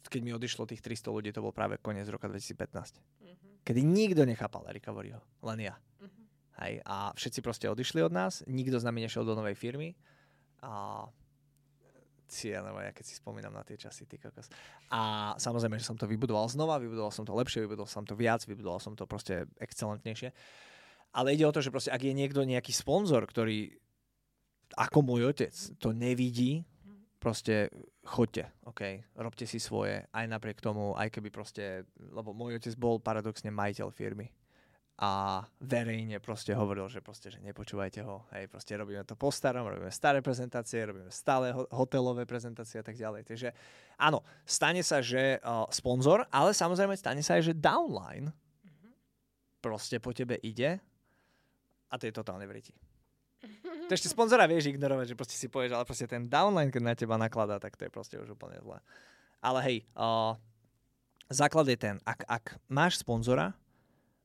Speaker 1: keď mi odišlo tých 300 ľudí, to bol práve koniec roka 2015.
Speaker 2: Mhm,
Speaker 1: Kedy nikto nechápal Erika Voryho, len ja.
Speaker 2: mhm.
Speaker 1: Hej, a všetci proste odišli od nás, nikto s nami nešiel do novej firmy a cieľovo, ja keď si spomínam na tie časy, ty kokos. A samozrejme, že som to vybudoval znova, vybudoval som to lepšie, vybudoval som to viac, vybudoval som to proste excelentnejšie. Ale ide o to, že proste ak je niekto nejaký sponzor, ktorý ako môj otec to nevidí, proste choďte, OK, robte si svoje, aj napriek tomu, aj keby proste, lebo môj otec bol paradoxne majiteľ firmy a verejne proste hovoril, že proste, že nepočúvajte ho, hej, proste robíme to po starom, robíme staré prezentácie, robíme stále ho- hotelové prezentácie a tak ďalej. Takže áno, stane sa, že uh, sponzor, ale samozrejme stane sa aj, že downline proste po tebe ide a to je totálne v riti. To ešte sponzora vieš ignorovať, že proste si povieš, ale proste ten downline, keď na teba nakladá, tak to je proste už úplne zlé. Ale hej, uh, základ je ten, ak, ak máš sponzora,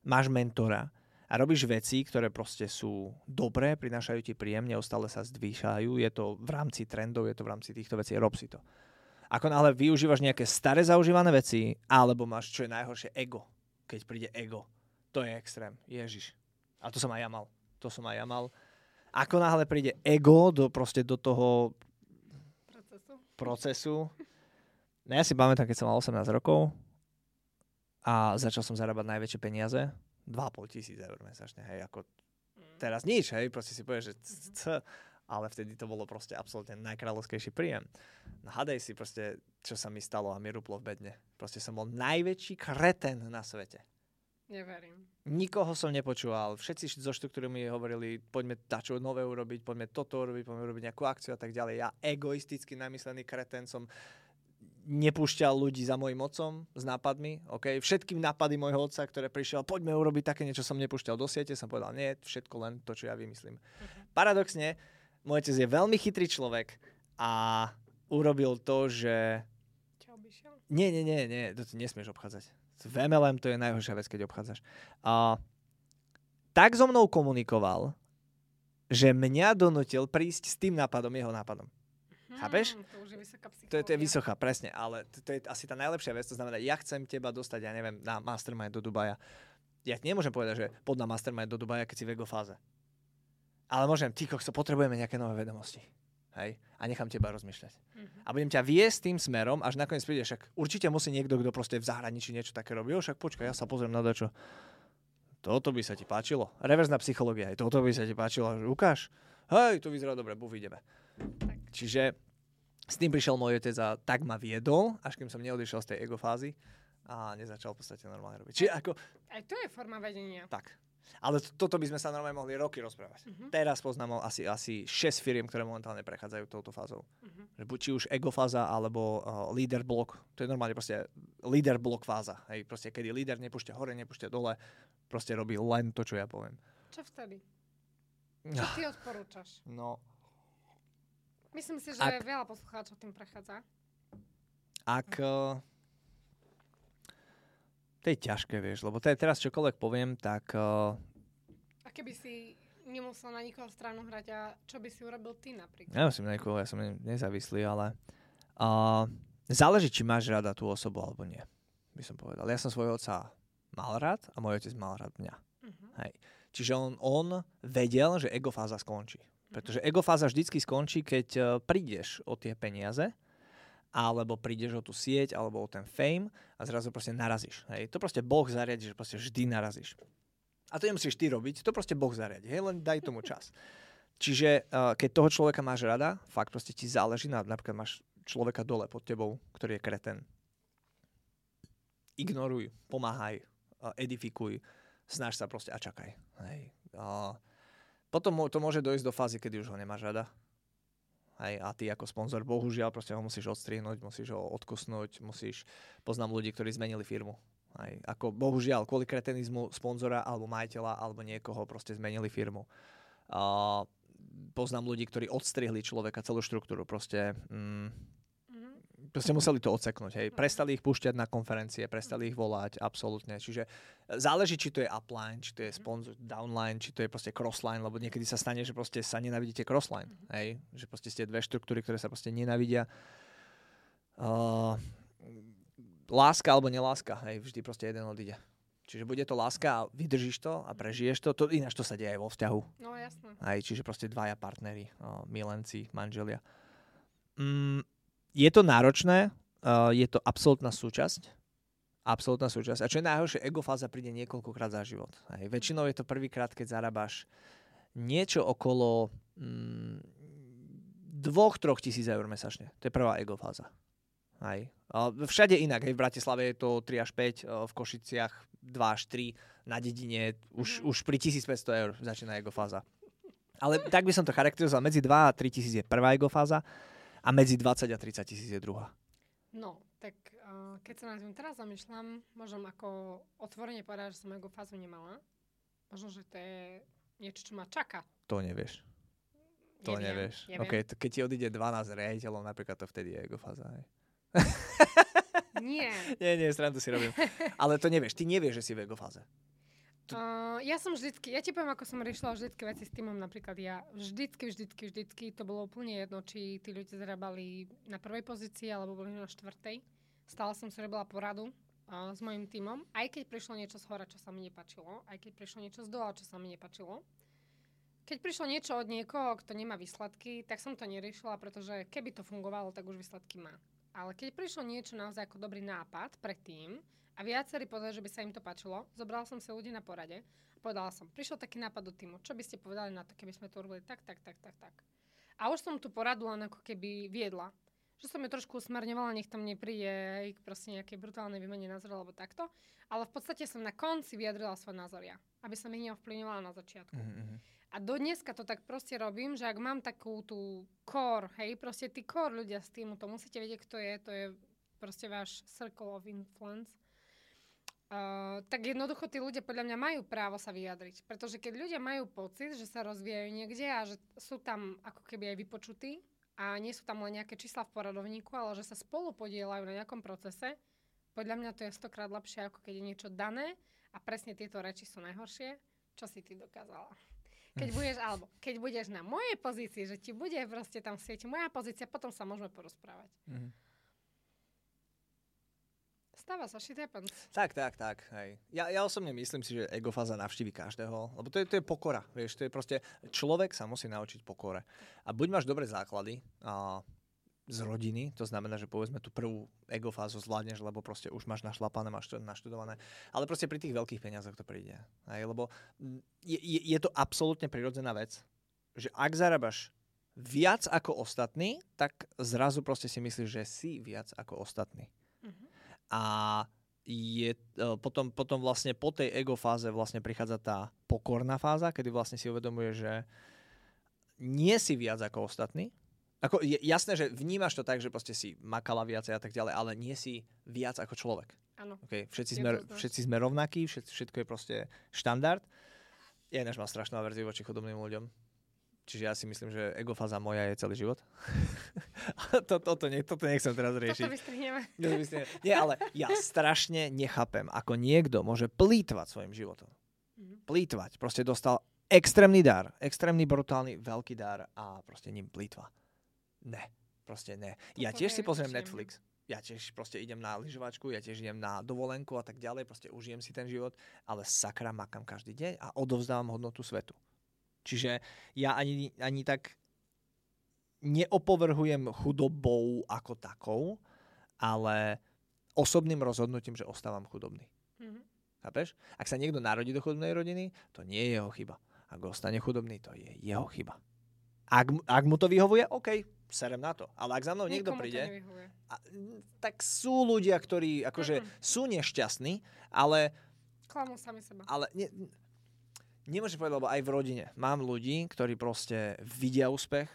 Speaker 1: máš mentora a robíš veci, ktoré proste sú dobré, prinášajú ti príjem, neustále sa zdvíšajú, je to v rámci trendov, je to v rámci týchto vecí, rob si to. Ako náhle využívaš nejaké staré zaužívané veci, alebo máš, čo je najhoršie, ego. Keď príde ego. To je extrém. Ježiš. A to som aj ja mal. To som aj ja mal. Ako náhle príde ego do, proste do toho
Speaker 2: Procesu.
Speaker 1: procesu. No ja si pamätám, keď som mal 18 rokov a začal som zarábať najväčšie peniaze. 2,5 tisíc eur mesačne, hej, ako teraz nič, hej, proste si povieš, že c, ale vtedy to bolo proste absolútne najkráľovskejší príjem. No hadej si proste, čo sa mi stalo a mi ruplo v bedne. Proste som bol najväčší kreten na svete.
Speaker 2: Neverím.
Speaker 1: Nikoho som nepočúval. Všetci zo štruktúry mi hovorili, poďme dačo nové urobiť, poďme toto urobiť, poďme urobiť nejakú akciu a tak ďalej. Ja egoisticky namyslený kreten som nepúšťal ľudí za mojim otcom s nápadmi. Okay? Všetky nápady môjho otca, ktoré prišiel, poďme urobiť také niečo, som nepúšťal do siete, som povedal, nie, všetko len to, čo ja vymyslím. Paradoxne, môj otec je veľmi chytrý človek a urobil to, že
Speaker 2: Čo obišiel?
Speaker 1: nie, nie, nie, nie, to ty nesmieš obchádzať. V MLM to je najhoršia vec, keď obchádzaš. A tak so mnou komunikoval, že mňa donutil prísť s tým nápadom, jeho nápadom. Chápeš?
Speaker 2: Hmm, to už je vysoká psychológia.
Speaker 1: To je, to je vysoká, presne, ale to, to je asi tá najlepšia vec, to znamená, ja chcem teba dostať, ja neviem, na mastermind do Dubaja. Ja ti nemôžem povedať, že pod na mastermind do Dubaja, keď si v ego fáze. Ale môžem, ty kokso, potrebujeme nejaké nové vedomosti. Hej? A nechám teba rozmýšľať.
Speaker 2: Mhm.
Speaker 1: A budem ťa viesť tým smerom, až nakoniec príde, však určite musí niekto, kto proste v zahraničí niečo také robí. Jo, však počkaj, ja sa pozriem na dačo. Toto by sa ti páčilo. Reverzná psychológia, toto by sa ti páčilo. Ukáž. Hej, to vyzerá dobre, buf, ideme. Čiže s tým prišiel môj otec a tak ma viedol, až kým som neodišiel z tej ego fázy a nezačal v podstate normálne robiť. Čiže ako,
Speaker 2: Aj to je forma vedenia.
Speaker 1: tak. Ale to, toto by sme sa normálne mohli roky rozprávať.
Speaker 2: Mhm.
Speaker 1: Teraz poznám asi, asi 6 firiem, ktoré momentálne prechádzajú touto fázou. Že buď či už ego fáza, alebo uh, leader block. To je normálne proste leader block fáza. Hej, proste kedy líder nepúšťa hore, nepúšťa dole, proste robí len to, čo ja poviem.
Speaker 2: Čo vtedy? Čo ty odporúčaš?
Speaker 1: No,
Speaker 2: Myslím si, že
Speaker 1: Ak-
Speaker 2: veľa poslucháčov tým prechádza.
Speaker 1: ak... Uh, to je ťažké, vieš, lebo te, teraz čokoľvek poviem, tak uh,
Speaker 2: A keby si nemusel na nikoho stranu hrať a čo by si urobil ty napríklad?
Speaker 1: ja musím na niekoho, ja som ne- nezávislý, ale uh, záleží, či máš rada tú osobu alebo nie, by som povedal. Ja som svojho otca mal rád a môj otec mal rád mňa.
Speaker 2: Mhm.
Speaker 1: Čiže on, on vedel, že egofáza skončí. Pretože egofáza vždycky skončí, keď uh, prídeš o tie peniaze, alebo prídeš o tú sieť, alebo o ten fame a zrazu proste narazíš. Hej. To proste Boh zariadi, že proste vždy narazíš. A to nemusíš ty robiť, to proste Boh zariadi. Hej, len daj tomu čas. Čiže uh, keď toho človeka máš rada, fakt proste ti záleží na, napríklad máš človeka dole pod tebou, ktorý je kreten. Ignoruj, pomáhaj, uh, edifikuj, snaž sa proste a čakaj. Hej. Uh, potom to môže dojsť do fázy, kedy už ho nemáš rada. Hej, a ty ako sponzor, bohužiaľ, proste ho musíš odstrihnúť, musíš ho odkusnúť, musíš... Poznám ľudí, ktorí zmenili firmu. Hej, ako bohužiaľ, kvôli kretenizmu sponzora alebo majiteľa alebo niekoho proste zmenili firmu. Uh, poznám ľudí, ktorí odstrihli človeka, celú štruktúru. Proste, mm. Proste museli to odseknúť. Hej. Prestali ich púšťať na konferencie, prestali ich volať, absolútne. Čiže záleží, či to je upline, či to je sponsor, downline, či to je proste crossline, lebo niekedy sa stane, že proste sa nenavidíte crossline. Hej. Že proste ste dve štruktúry, ktoré sa proste nenavidia. Uh, láska alebo neláska, hej, vždy proste jeden odíde. Čiže bude to láska a vydržíš to a prežiješ to. to ináč to sa deje aj vo vzťahu.
Speaker 2: No jasné.
Speaker 1: Aj, čiže proste dvaja partneri, o, milenci, manželia. Mm, je to náročné, uh, je to absolútna súčasť. Absolútna súčasť. A čo je najhoršie, egofáza príde niekoľkokrát za život. Aj, väčšinou je to prvýkrát, keď zarábaš niečo okolo mm, dvoch, troch tisíc eur mesačne. To je prvá egofáza. A všade inak. Hej, v Bratislave je to 3 až 5, o, v Košiciach 2 až 3, na dedine už, už pri 1500 eur začína egofáza. Ale tak by som to charakterizoval. Medzi 2 a 3 tisíc je prvá egofáza a medzi 20 a 30 tisíc je druhá.
Speaker 2: No, tak uh, keď sa nad tým teraz zamýšľam, môžem ako otvorene povedať, že som ego fázu nemala. Možno, že to je niečo, čo ma čaká.
Speaker 1: To nevieš. To
Speaker 2: Neviem,
Speaker 1: nevieš.
Speaker 2: neviem.
Speaker 1: Okay, to keď ti odíde 12 riaditeľov, napríklad to vtedy je egofáza. Hej.
Speaker 2: Nie.
Speaker 1: Nie, nie, srandu si robím. Ale to nevieš. Ty nevieš, že si v egofáze.
Speaker 2: Uh, ja som vždycky, ja ti poviem, ako som riešila vždycky veci s týmom, napríklad ja. Vždycky, vždycky, vždycky, to bolo úplne jedno, či tí ľudia zarábali na prvej pozícii, alebo boli na štvrtej. Stále som si robila poradu uh, s mojim týmom, aj keď prišlo niečo z hora, čo sa mi nepačilo, aj keď prišlo niečo z dola, čo sa mi nepačilo. Keď prišlo niečo od niekoho, kto nemá výsledky, tak som to neriešila, pretože keby to fungovalo, tak už výsledky má. Ale keď prišlo niečo naozaj ako dobrý nápad predtým a viacerí povedali, že by sa im to páčilo, zobrala som si ľudí na porade a povedala som, prišiel taký nápad do týmu, čo by ste povedali na to, keby sme to urobili tak, tak, tak, tak, tak. A už som tú poradu len ako keby viedla. Že som ju trošku usmerňovala, nech tam nepríde k proste nejakej brutálnej výmene názorov alebo takto. Ale v podstate som na konci vyjadrila svoj názor ja, aby som ich neovplyvňovala na začiatku.
Speaker 1: Mm-hmm.
Speaker 2: A do dneska to tak proste robím, že ak mám takú tú core, hej, proste tí core ľudia z týmu, to musíte vedieť, kto je, to je proste váš circle of influence. Uh, tak jednoducho tí ľudia podľa mňa majú právo sa vyjadriť. Pretože keď ľudia majú pocit, že sa rozvíjajú niekde a že sú tam ako keby aj vypočutí a nie sú tam len nejaké čísla v poradovníku, ale že sa spolu podielajú na nejakom procese, podľa mňa to je stokrát lepšie, ako keď je niečo dané a presne tieto reči sú najhoršie, čo si ty dokázala. Keď budeš, alebo keď budeš na mojej pozícii, že ti bude proste tam svieť moja pozícia, potom sa môžeme porozprávať.
Speaker 1: Mm-hmm.
Speaker 2: Stáva sa, shit.
Speaker 1: Tak, tak, tak. Hej. Ja, ja osobne myslím si, že egofáza navštívi každého, lebo to je, to je pokora. Vieš, to je proste, človek sa musí naučiť pokore. A buď máš dobré základy a, z rodiny, to znamená, že povedzme tú prvú egofázu zvládneš, lebo proste už máš našlapané, máš to naštudované, ale proste pri tých veľkých peniazoch to príde. Hej, lebo je, je, je to absolútne prirodzená vec, že ak zarábaš viac ako ostatní, tak zrazu proste si myslíš, že si viac ako ostatní. A je e, potom, potom vlastne po tej ego fáze vlastne prichádza tá pokorná fáza, kedy vlastne si uvedomuje, že nie si viac ako ostatní. Ako, je, jasné, že vnímaš to tak, že proste si makala viacej a tak ďalej, ale nie si viac ako človek.
Speaker 2: Áno.
Speaker 1: Okay? Všetci, sme, všetci sme rovnakí, všet, všetko je proste štandard. Ja ináč mám strašnú averziu voči chudobným ľuďom. Čiže ja si myslím, že egofáza moja je celý život. to, toto, ne, toto nechcem teraz riešiť.
Speaker 2: Toto vystrihneme.
Speaker 1: Nie, ale ja strašne nechápem, ako niekto môže plýtvať svojim životom. Mm-hmm. Plýtvať. Proste dostal extrémny dar. Extrémny, brutálny, veľký dar a proste ním plýtva. Ne. Proste ne. Ja tiež si pozriem Netflix. Ja tiež proste idem na lyžovačku, ja tiež idem na dovolenku a tak ďalej, proste užijem si ten život, ale sakra makam každý deň a odovzdávam hodnotu svetu. Čiže ja ani, ani tak neopovrhujem chudobou ako takou, ale osobným rozhodnutím, že ostávam chudobný. Mm-hmm. Chápeš? Ak sa niekto narodí do chudobnej rodiny, to nie je jeho chyba. Ak ostane chudobný, to je jeho chyba. Ak, ak mu to vyhovuje, OK, serem na to. Ale ak za mnou niekto príde, a, tak sú ľudia, ktorí akože mm-hmm. sú nešťastní, ale...
Speaker 2: Klamú sami seba.
Speaker 1: Ale ne, nemôžem povedať, lebo aj v rodine mám ľudí, ktorí proste vidia úspech,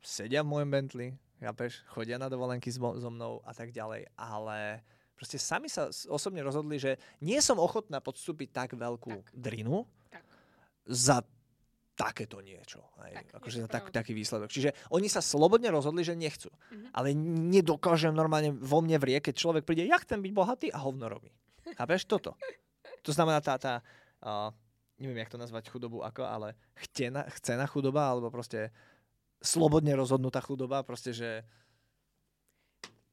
Speaker 1: sedia v mojom Bentley, chápeš, chodia na dovolenky so mnou a tak ďalej, ale proste sami sa osobne rozhodli, že nie som ochotná podstúpiť tak veľkú tak. drinu tak. za takéto niečo. Aj, tak, akože tak, taký výsledok. Čiže oni sa slobodne rozhodli, že nechcú. Mm-hmm. Ale nedokážem normálne vo mne vrie, keď človek príde, ja chcem byť bohatý a hovno robí. Chápeš toto? To znamená tá, tá uh, neviem, jak to nazvať chudobu ako, ale chtena, chcená chudoba, alebo proste slobodne rozhodnutá chudoba, proste, že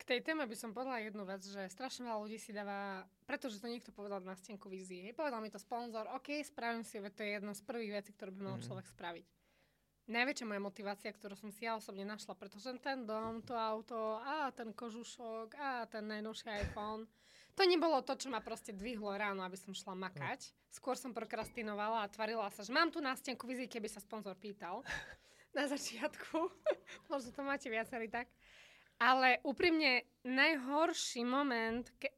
Speaker 2: tej téme by som povedala jednu vec, že strašne veľa ľudí si dáva, pretože to niekto povedal na stenku vízie. Povedal mi to sponzor, OK, spravím si, to je jedna z prvých vecí, ktoré by mal mm. človek spraviť. Najväčšia moja motivácia, ktorú som si ja osobne našla, pretože ten dom, to auto, a ten kožušok, a ten najnovší iPhone, to nebolo to, čo ma proste dvihlo ráno, aby som šla makať. Skôr som prokrastinovala a tvarila sa, že mám tu nástenku vízie, keby sa sponzor pýtal na začiatku. Možno to máte viacerí tak. Ale úprimne, najhorší moment, ke...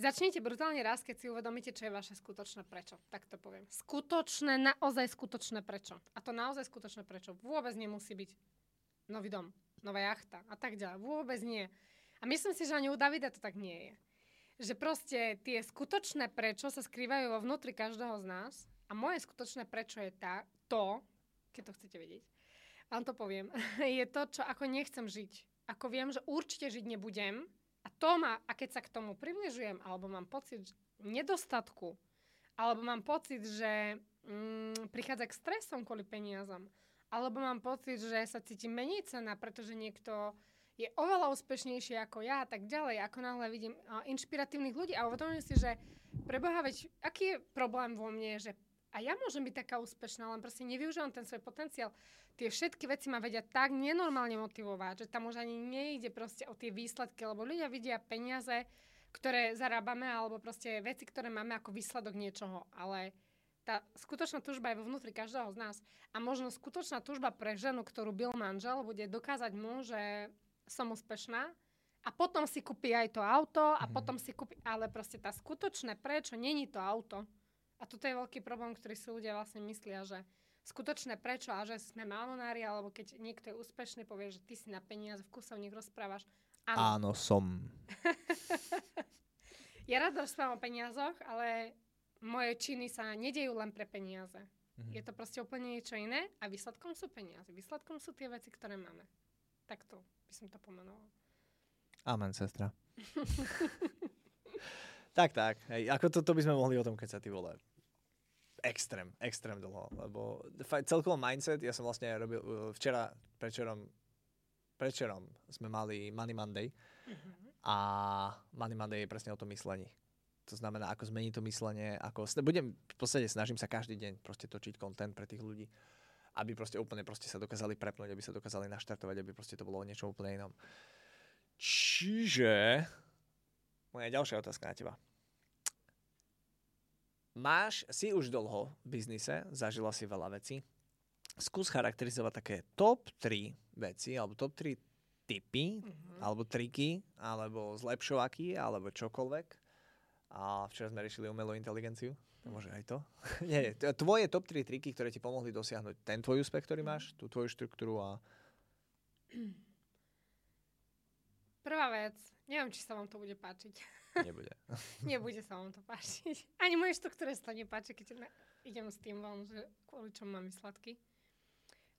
Speaker 2: začnete brutálne raz, keď si uvedomíte, čo je vaše skutočné prečo. Tak to poviem. Skutočné, naozaj skutočné prečo. A to naozaj skutočné prečo vôbec nemusí byť nový dom, nová jachta a tak ďalej. Vôbec nie. A myslím si, že ani u Davida to tak nie je. Že proste tie skutočné prečo sa skrývajú vo vnútri každého z nás a moje skutočné prečo je tá, to, keď to chcete vedieť, vám to poviem, je to, čo ako nechcem žiť. Ako viem, že určite žiť nebudem a to ma, a keď sa k tomu približujem, alebo mám pocit nedostatku, alebo mám pocit, že mm, prichádza k stresom kvôli peniazom, alebo mám pocit, že sa cítim menej cena, pretože niekto je oveľa úspešnejší ako ja a tak ďalej, ako náhle vidím uh, inšpiratívnych ľudí a uvedomujem si, že preboha, veď aký je problém vo mne, že a ja môžem byť taká úspešná, len proste nevyužívam ten svoj potenciál. Tie všetky veci ma vedia tak nenormálne motivovať, že tam už ani nejde proste o tie výsledky, lebo ľudia vidia peniaze, ktoré zarábame, alebo proste veci, ktoré máme ako výsledok niečoho. Ale tá skutočná túžba je vo vnútri každého z nás. A možno skutočná túžba pre ženu, ktorú byl manžel, bude dokázať mu, že som úspešná, a potom si kúpi aj to auto a mm. potom si kúpi, ale proste tá skutočné prečo není to auto, a toto je veľký problém, ktorý si ľudia vlastne myslia, že skutočné prečo a že sme malonári, alebo keď niekto je úspešný, povie, že ty si na peniaze v kuse nech rozprávaš.
Speaker 1: Áno. Áno, som.
Speaker 2: ja rád rozprávam o peniazoch, ale moje činy sa nedejú len pre peniaze. Mhm. Je to proste úplne niečo iné a výsledkom sú peniaze. Výsledkom sú tie veci, ktoré máme. Takto by som to pomenovala.
Speaker 1: Amen, sestra. tak, tak. Hej, ako to, to by sme mohli o tom, keď sa ty vole extrém, extrém dlho, lebo celkovo mindset, ja som vlastne robil uh, včera, prečerom, prečerom sme mali Money Monday mm-hmm. a Money Monday je presne o tom myslení. To znamená, ako zmeniť to myslenie, ako, budem, v podstate snažím sa každý deň proste točiť content pre tých ľudí, aby proste úplne proste sa dokázali prepnúť, aby sa dokázali naštartovať, aby proste to bolo o niečom úplne inom. Čiže, moja ďalšia otázka na teba máš, si už dlho v biznise, zažila si veľa vecí. Skús charakterizovať také top 3 veci, alebo top 3 typy, mm-hmm. alebo triky, alebo zlepšovaky, alebo čokoľvek, A včera sme riešili umelú inteligenciu. Môže aj to. Nie, tvoje top 3 triky, ktoré ti pomohli dosiahnuť ten tvoj úspech, ktorý máš, tú tvoju štruktúru a...
Speaker 2: Prvá vec, neviem, či sa vám to bude páčiť.
Speaker 1: Nebude.
Speaker 2: Nebude sa vám to páčiť. Ani moje štruktúre sa to nepáči, keď idem s tým von, že kvôli čom mám výsledky.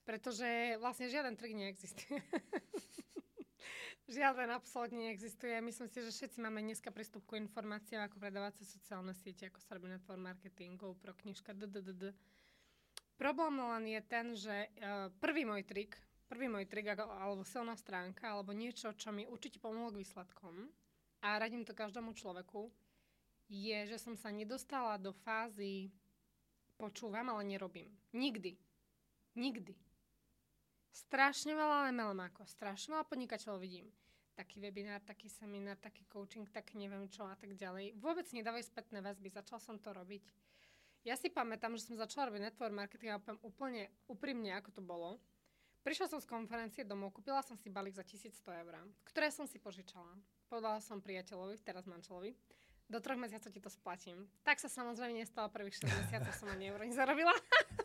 Speaker 2: Pretože vlastne žiaden trik neexistuje. Žiaden absolútne neexistuje. Myslím si, že všetci máme dneska prístup ku informáciám, ako predávať cez sociálne siete, ako sa robí network marketing, GoPro, knižka, ddd. Problém len je ten, že uh, prvý môj trik, prvý môj trik, alebo silná stránka, alebo niečo, čo mi určite pomohlo k výsledkom, a radím to každému človeku, je, že som sa nedostala do fázy počúvam, ale nerobím. Nikdy. Nikdy. Strašne veľa MLM ako, strašne veľa podnikateľov vidím. Taký webinár, taký seminár, taký coaching, tak neviem čo a tak ďalej. Vôbec nedávaj spätné väzby, začal som to robiť. Ja si pamätám, že som začala robiť network marketing a úplne, úplne úprimne, ako to bolo. Prišla som z konferencie domov, kúpila som si balík za 1100 eur, ktoré som si požičala. Povedala som priateľovi, teraz manželovi, do troch mesiacov ti to splatím. Tak sa samozrejme nestalo, prvých 4 mesiacov som ani euro nezarobila.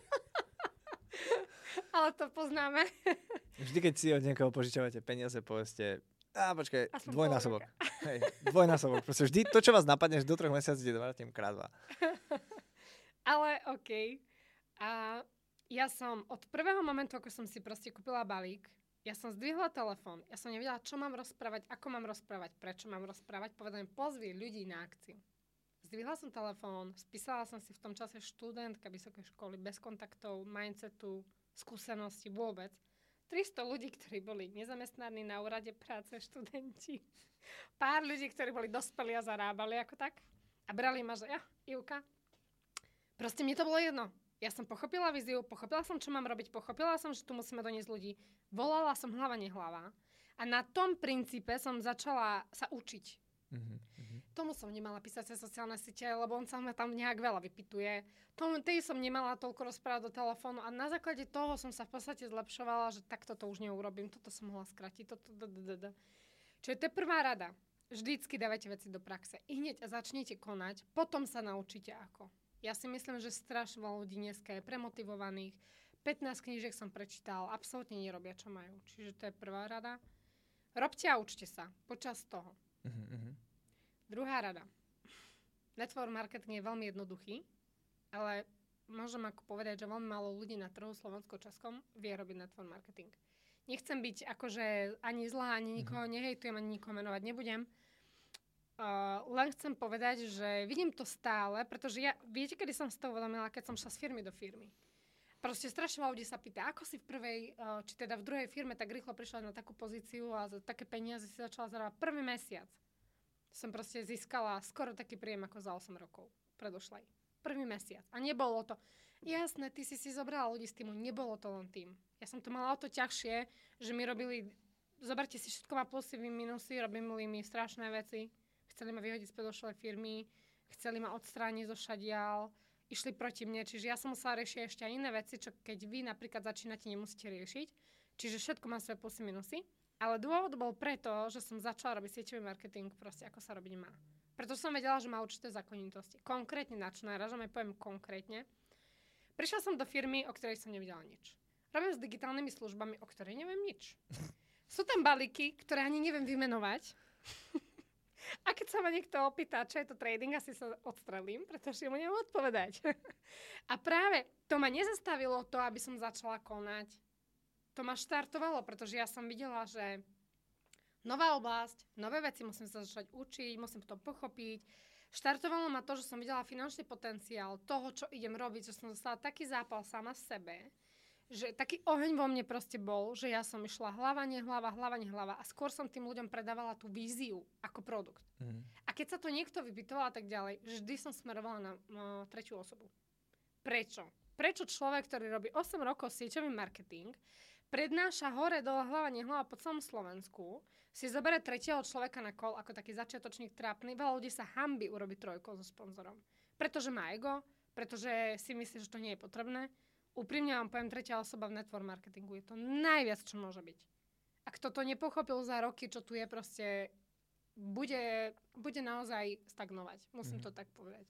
Speaker 2: Ale to poznáme.
Speaker 1: Vždy, keď si od niekoho požičavate peniaze, povedzte, a počkaj, Aspoň dvojnásobok. Hej, dvojnásobok. Proste vždy to, čo vás napadne, že do troch mesiacov ti vrátim krát dva.
Speaker 2: Ale OK. A ja som od prvého momentu, ako som si proste kúpila balík, ja som zdvihla telefón, ja som nevedela, čo mám rozprávať, ako mám rozprávať, prečo mám rozprávať, povedal pozvi ľudí na akciu. Zdvihla som telefón, spísala som si v tom čase študentka vysokej školy bez kontaktov, mindsetu, skúsenosti vôbec. 300 ľudí, ktorí boli nezamestnaní na úrade práce, študenti. Pár ľudí, ktorí boli dospelí a zarábali ako tak. A brali ma, že ja, Ivka. Proste mne to bolo jedno. Ja som pochopila víziu, pochopila som, čo mám robiť, pochopila som, že tu musíme doniesť ľudí. Volala som hlava, nehlava. A na tom princípe som začala sa učiť. Mm-hmm. Tomu som nemala písať cez sociálne siete, lebo on sa ma tam nejak veľa vypituje. Tomu, tej som nemala toľko rozprávať do telefónu a na základe toho som sa v podstate zlepšovala, že takto to už neurobím, toto som mohla skrátiť, toto, Čo je to prvá rada. Vždycky dávajte veci do praxe. I hneď a začnete konať, potom sa naučíte ako. Ja si myslím, že strašne ľudí dneska je premotivovaných. 15 knížek som prečítal, absolútne nerobia, čo majú. Čiže to je prvá rada. Robte a učte sa počas toho. Uh-huh. Druhá rada. Network marketing je veľmi jednoduchý, ale môžem ako povedať, že veľmi málo ľudí na trhu slovensko-českom vie robiť network marketing. Nechcem byť akože ani zlá, ani nikoho uh-huh. nehejtujem, ani nikoho menovať nebudem, Uh, len chcem povedať, že vidím to stále, pretože ja, viete, kedy som si to uvedomila, keď som šla z firmy do firmy. Proste strašne ľudí sa pýta, ako si v prvej, uh, či teda v druhej firme tak rýchlo prišla na takú pozíciu a za také peniaze si začala zarábať prvý mesiac. Som proste získala skoro taký príjem ako za 8 rokov predošlej. Prvý mesiac. A nebolo to, jasné, ty si si zobrala ľudí z týmu, nebolo to len tým. Ja som to mala o to ťažšie, že mi robili, zoberte si všetko má plusy, minusy, robili mi strašné veci chceli ma vyhodiť z predošlej firmy, chceli ma odstrániť zo šadial, išli proti mne, čiže ja som musela riešiť ešte aj iné veci, čo keď vy napríklad začínate, nemusíte riešiť. Čiže všetko má svoje plusy, minusy. Ale dôvod bol preto, že som začala robiť sieťový marketing, proste ako sa robiť má. Preto som vedela, že má určité zákonitosti. Konkrétne na čo narážam, aj poviem konkrétne. Prišla som do firmy, o ktorej som nevidela nič. Robím s digitálnymi službami, o ktorej neviem nič. Sú tam balíky, ktoré ani neviem vymenovať. A keď sa ma niekto opýta, čo je to trading, asi sa odstrelím, pretože mu neviem odpovedať. A práve to ma nezastavilo to, aby som začala konať. To ma štartovalo, pretože ja som videla, že nová oblasť, nové veci musím sa začať učiť, musím to pochopiť. Štartovalo ma to, že som videla finančný potenciál toho, čo idem robiť, že som dostala taký zápal sama v sebe, že taký oheň vo mne proste bol, že ja som išla hlava, nehlava, hlava, nehlava a skôr som tým ľuďom predávala tú víziu ako produkt. Mm. A keď sa to niekto vypytoval a tak ďalej, vždy som smerovala na uh, tretiu osobu. Prečo? Prečo človek, ktorý robí 8 rokov sieťový marketing, prednáša hore, dole, hlava, nehlava po celom Slovensku, si zoberie tretieho človeka na kol ako taký začiatočník trápny, veľa ľudí sa hambi urobiť trojkou so sponzorom. Pretože má ego, pretože si myslí, že to nie je potrebné úprimne vám poviem, tretia osoba v network marketingu je to najviac, čo môže byť. A kto to nepochopil za roky, čo tu je proste bude, bude naozaj stagnovať. Musím
Speaker 1: Mhm.
Speaker 2: to tak povedať.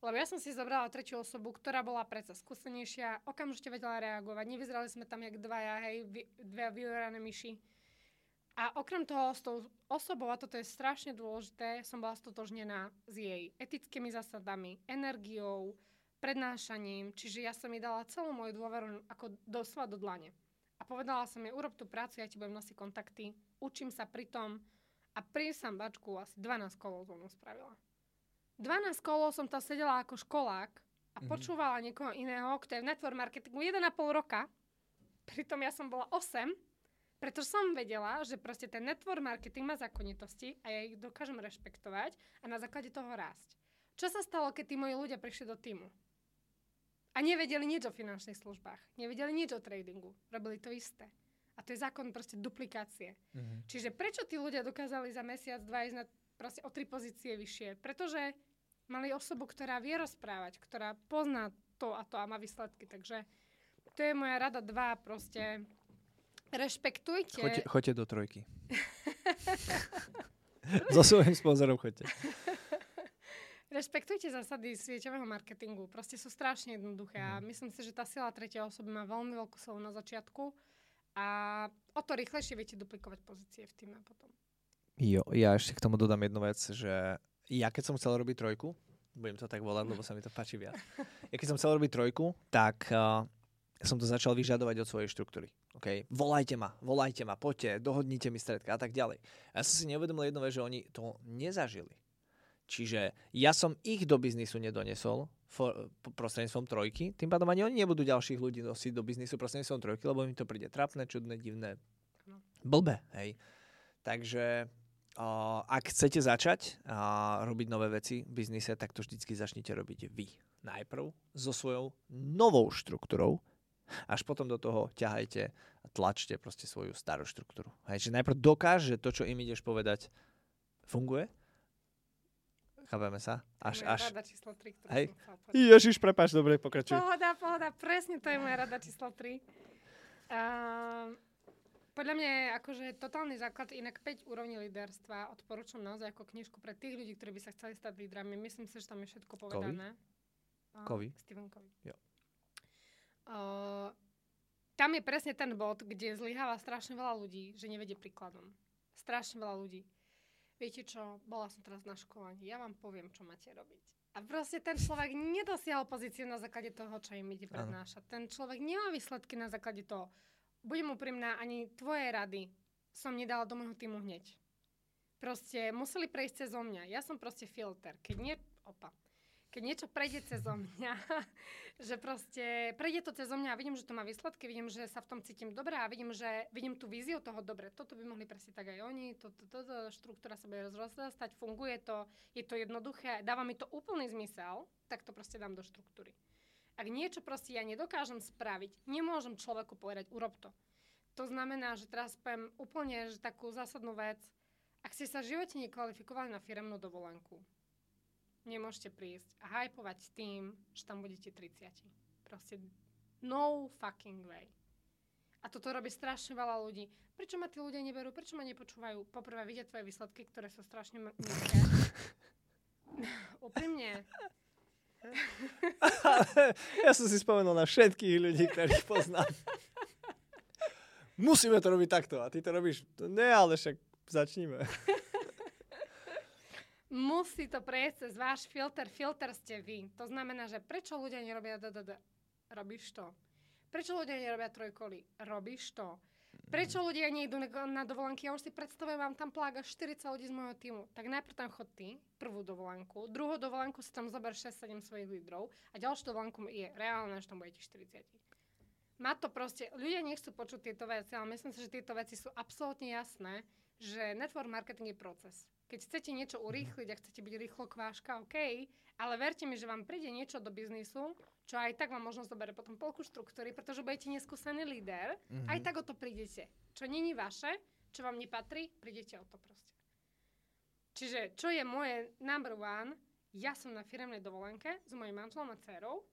Speaker 2: Lebo ja som si zobrala tretiu osobu, ktorá bola predsa skúsenejšia, okamžite vedela reagovať. Nevyzerali sme tam jak dvaja, hej, dve vyhorané myši. A okrem toho s tou osobou, a toto je strašne dôležité, som bola stotožnená s jej etickými zásadami, energiou, prednášaním, čiže ja som jej dala celú moju dôveru ako doslova do dlane. A povedala som jej, urob tú prácu, ja ti budem nosiť kontakty, učím sa pri tom a pri sambačku asi 12 kolov so spravila. 12 kolov som tam sedela ako školák a
Speaker 1: Mhm.
Speaker 2: počúvala niekoho iného, kto je v network marketingu 1,5 roka. Pritom ja som bola 8, pretože som vedela, že proste ten network marketing má zákonitosti a ja ich dokážem rešpektovať a na základe toho rásť. Čo sa stalo, keď tí moji ľudia prišli do týmu? A nevedeli nič o finančných službách. Nevedeli nič o tradingu. Robili to isté. A to je zákon proste duplikácie.
Speaker 1: Mhm.
Speaker 2: Čiže prečo tí ľudia dokázali za mesiac, dva ísť na proste o tri pozície vyššie? Pretože mali osobu, ktorá vie rozprávať, ktorá pozná to a to a má výsledky. Takže to je moja rada dva, proste rešpektujte.
Speaker 1: Choďte, choďte do trojky. so svojím sponzorom choďte.
Speaker 2: Rešpektujte zásady sieťového marketingu. Proste sú strašne jednoduché a myslím si, že tá sila tretej osoby má veľmi veľkú silu na začiatku a o to rýchlejšie viete duplikovať pozície v týme potom.
Speaker 1: Jo, ja ešte k tomu dodám jednu vec, že ja keď som chcel robiť trojku, budem to tak volať, lebo sa mi to páči viac. Ja keď som chcel robiť trojku, tak uh, som to začal vyžadovať od svojej štruktúry. Okay? Volajte ma, volajte ma, poďte, dohodnite mi stredka a tak ďalej. Ja som si neuvedomil jednu vec, že oni to nezažili. Čiže ja som ich do biznisu nedonesol for, prostredníctvom trojky, tým pádom ani oni nebudú ďalších ľudí nosiť do biznisu prostredníctvom trojky, lebo im to príde trapné, čudné, divné,
Speaker 2: Áno.
Speaker 1: blbé. Hej. Takže ak chcete začať robiť nové veci v biznise, tak to vždycky začnite robiť vy. Najprv so svojou novou štruktúrou, až potom do toho ťahajte a tlačte proste svoju starú štruktúru. Hej, že najprv dokáže to, čo im ideš povedať, funguje. Chápeme sa? Až,
Speaker 2: to je moja
Speaker 1: až...
Speaker 2: rada číslo 3, ktorú
Speaker 1: Hej.
Speaker 2: som.
Speaker 1: Ježiš, prepáč, dobre, pokračuj.
Speaker 2: Pohoda, pohoda, presne to je moja rada číslo 3. Uh, podľa mňa je akože totálny základ, inak 5 úrovní líderstva odporúčam naozaj ako knižku pre tých ľudí, ktorí by sa chceli stať lídrami. Myslím si, že tam je všetko povedané.
Speaker 1: Covey?
Speaker 2: Stephen Covey.
Speaker 1: Jo.
Speaker 2: Uh, tam je presne ten bod, kde zlyháva strašne veľa ľudí, že nevedie príkladom. Strašne veľa ľudí. Viete čo, bola som teraz na školení, ja vám poviem, čo máte robiť. A proste ten človek nedosiahol pozíciu na základe toho, čo im ide prednášať. Ten človek nemá výsledky na základe toho. Budem úprimná, ani tvoje rady som nedala do môjho týmu hneď. Proste museli prejsť cez mňa. Ja som proste filter. Keď nie... Opa. Keď niečo prejde cez mňa, že proste prejde to cez mňa a vidím, že to má výsledky, vidím, že sa v tom cítim dobre a vidím, že vidím tú víziu toho dobre. Toto by mohli presne tak aj oni, toto, to, to, štruktúra sa bude rozrastať, funguje to, je to jednoduché, dáva mi to úplný zmysel, tak to proste dám do štruktúry. Ak niečo proste ja nedokážem spraviť, nemôžem človeku povedať, urob to. To znamená, že teraz poviem úplne že takú zásadnú vec. Ak ste sa v živote nekvalifikovali na firemnú dovolenku, nemôžete prísť a hypovať s tým, že tam budete 30. Proste no fucking way. A toto robí strašne veľa ľudí. Prečo ma tí ľudia neberú? Prečo ma nepočúvajú? Poprvé vidia tvoje výsledky, ktoré sú strašne nízke. Úprimne.
Speaker 1: ja som si spomenul na všetkých ľudí, ktorých poznám. Musíme to robiť takto. A ty to robíš, ne, ale však začníme.
Speaker 2: Musí to prejsť cez váš filter. Filter ste vy. To znamená, že prečo ľudia nerobia DDD? Robíš to. Prečo ľudia nerobia trojkoly? Robíš to. Prečo ľudia nejdú na, na dovolenky? Ja už si predstavujem, mám tam plága 40 ľudí z môjho týmu. Tak najprv tam chod ty, prvú dovolenku. Druhú dovolenku si tam zober 6-7 svojich lídrov. A ďalšiu dovolenku je reálne, že tam budete 40. Má to proste, ľudia nechcú počuť tieto veci, ale myslím si, že tieto veci sú absolútne jasné, že network marketing je proces. Keď chcete niečo urýchliť a chcete byť rýchlo kváška, OK, ale verte mi, že vám príde niečo do biznisu, čo aj tak vám možno zoberie potom polku štruktúry, pretože budete neskúsený líder, mm-hmm. aj tak o to prídete. Čo není vaše, čo vám nepatrí, prídete o to proste. Čiže, čo je moje number one, ja som na firemnej dovolenke s mojim manželom a dcerou,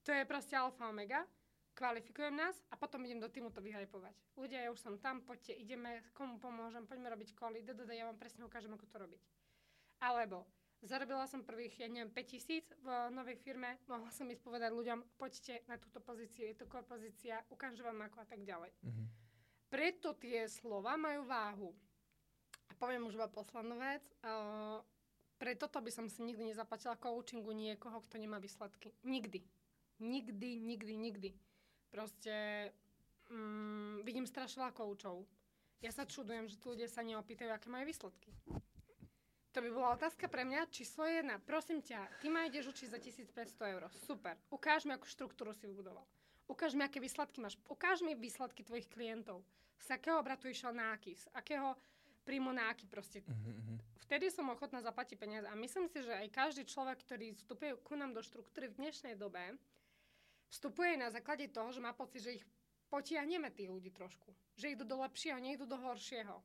Speaker 2: to je proste alfa omega, skvalifikujem nás a potom idem do týmu to vyhajpovať. Ľudia, ja už som tam, poďte, ideme, komu pomôžem, poďme robiť ddd, ja vám presne ukážem, ako to robiť. Alebo zarobila som prvých, ja neviem, 5000 v novej firme, mohla som ísť povedať ľuďom, poďte na túto pozíciu, je to core pozícia, ukážem vám ako a tak ďalej.
Speaker 1: Mhm.
Speaker 2: Preto tie slova majú váhu. A poviem už iba poslednú vec. Uh, pre toto by som si nikdy nezaplatila coachingu niekoho, kto nemá výsledky. Nikdy. Nikdy, nikdy, nikdy. Proste mm, vidím strašne veľa koučov. Ja sa čudujem, že tu ľudia sa neopýtajú, aké majú výsledky. To by bola otázka pre mňa. Číslo jedna. Prosím ťa, ty ma ideš učiť za 1500 eur. Super. Ukáž mi, akú štruktúru si vybudoval. Ukáž mi, aké výsledky máš. Ukáž mi výsledky tvojich klientov. Z akého obratu išiel na aký, z akého príjmu na aký proste.
Speaker 1: Mhm,
Speaker 2: Vtedy som ochotná zaplatiť peniaze. A myslím si, že aj každý človek, ktorý vstupuje ku nám do štruktúry v dnešnej dobe, vstupuje na základe toho, že má pocit, že ich potiahneme tých ľudí trošku. Že idú do lepšieho, nejdu do horšieho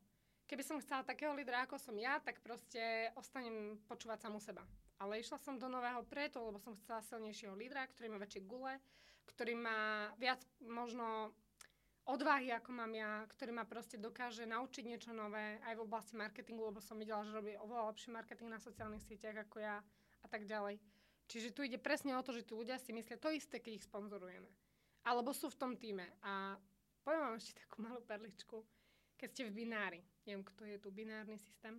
Speaker 2: keby som chcela takého lídra, ako som ja, tak proste ostanem počúvať samú seba. Ale išla som do nového preto, lebo som chcela silnejšieho lídra, ktorý má väčšie gule, ktorý má viac možno odvahy, ako mám ja, ktorý ma proste dokáže naučiť niečo nové aj v oblasti marketingu, lebo som videla, že robí oveľa lepší marketing na sociálnych sieťach ako ja a tak ďalej. Čiže tu ide presne o to, že tí ľudia si myslia to isté, keď ich sponzorujeme. Alebo sú v tom týme. A poviem vám ešte takú malú perličku keď ste v binári. Neviem, kto je tu binárny systém.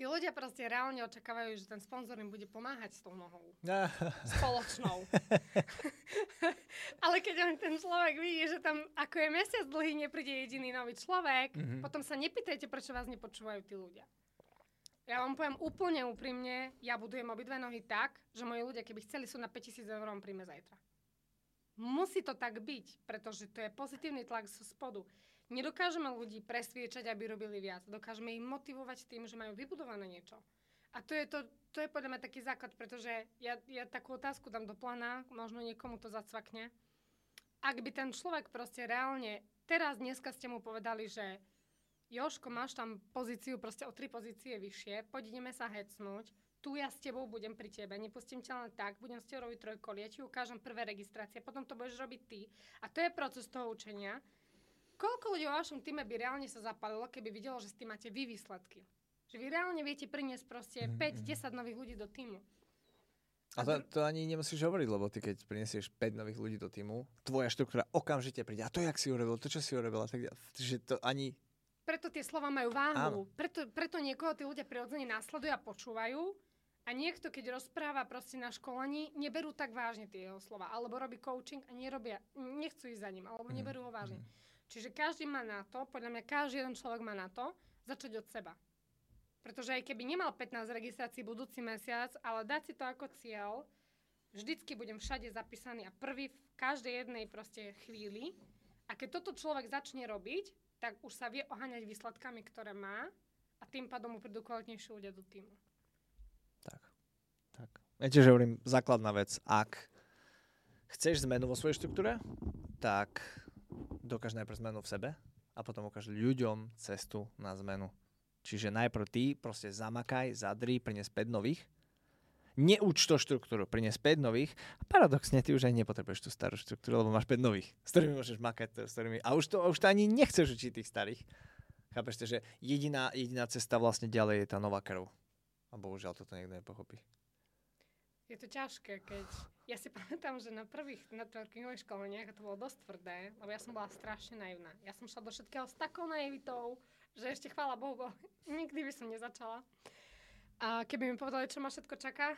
Speaker 2: Tí ľudia proste reálne očakávajú, že ten sponzor im bude pomáhať s tou nohou. Spoločnou. Ale keď on ten človek vidí, že tam ako je mesiac dlhý, nepríde jediný nový človek, mm-hmm. potom sa nepýtajte, prečo vás nepočúvajú tí ľudia. Ja vám poviem úplne úprimne, ja budujem obidve nohy tak, že moji ľudia, keby chceli, sú na 5000 eur, príjme zajtra. Musí to tak byť, pretože to je pozitívny tlak zo spodu. Nedokážeme ľudí presviečať, aby robili viac. Dokážeme ich motivovať tým, že majú vybudované niečo. A to je, to, to je podľa mňa taký základ, pretože ja, ja takú otázku dám do plána, možno niekomu to zacvakne. Ak by ten človek proste reálne, teraz dneska ste mu povedali, že Joško, máš tam pozíciu proste o tri pozície vyššie, poď ideme sa hecnúť, tu ja s tebou budem pri tebe, nepustím ťa len tak, budem s tebou robiť trojkolie, ja ti ukážem prvé registrácie, potom to budeš robiť ty. A to je proces toho učenia. Koľko ľudí vo vašom týme by reálne sa zapalilo, keby videlo, že s tým máte vy výsledky? Že vy reálne viete priniesť proste mm-hmm. 5-10 nových ľudí do týmu.
Speaker 1: A to, to ani nemusíš hovoriť, lebo ty keď prinesieš 5 nových ľudí do týmu, tvoja štruktúra okamžite príde. A to, jak si urobil, to, čo si urobil, tak že to ani...
Speaker 2: Preto tie slova majú váhu. Preto, preto niekoho tí ľudia prirodzene následujú a počúvajú. A niekto, keď rozpráva proste na školení, neberú tak vážne tie jeho slova. Alebo robí coaching a nerobia, nechcú ísť za ním, alebo mm. neberú ho vážne. Mm. Čiže každý má na to, podľa mňa každý jeden človek má na to, začať od seba. Pretože aj keby nemal 15 registrácií budúci mesiac, ale dať si to ako cieľ, vždycky budem všade zapísaný a prvý v každej jednej proste chvíli. A keď toto človek začne robiť, tak už sa vie oháňať výsledkami, ktoré má a tým pádom mu prídu kvalitnejšie ľudia do týmu.
Speaker 1: Tak, tak. Viete, že hovorím základná vec. Ak chceš zmenu vo svojej štruktúre, tak dokáž najprv zmenu v sebe a potom ukáž ľuďom cestu na zmenu. Čiže najprv ty proste zamakaj, zadri, prines 5 nových, neuč to štruktúru, prines 5 nových a paradoxne ty už aj nepotrebuješ tú starú štruktúru, lebo máš 5 nových, s ktorými môžeš makať, s ktorými, a už to, už to ani nechceš učiť tých starých. Chápeš, že jediná, jediná cesta vlastne ďalej je tá nová krv. A bohužiaľ toto niekto nepochopí.
Speaker 2: Je to ťažké, keď... Ja si pamätám, že na prvých networkingových školeniach to bolo dosť tvrdé, lebo ja som bola strašne naivná. Ja som šla do všetkého s takou naivitou, že ešte chvála Bohu, bo nikdy by som nezačala. A keby mi povedali, čo ma všetko čaká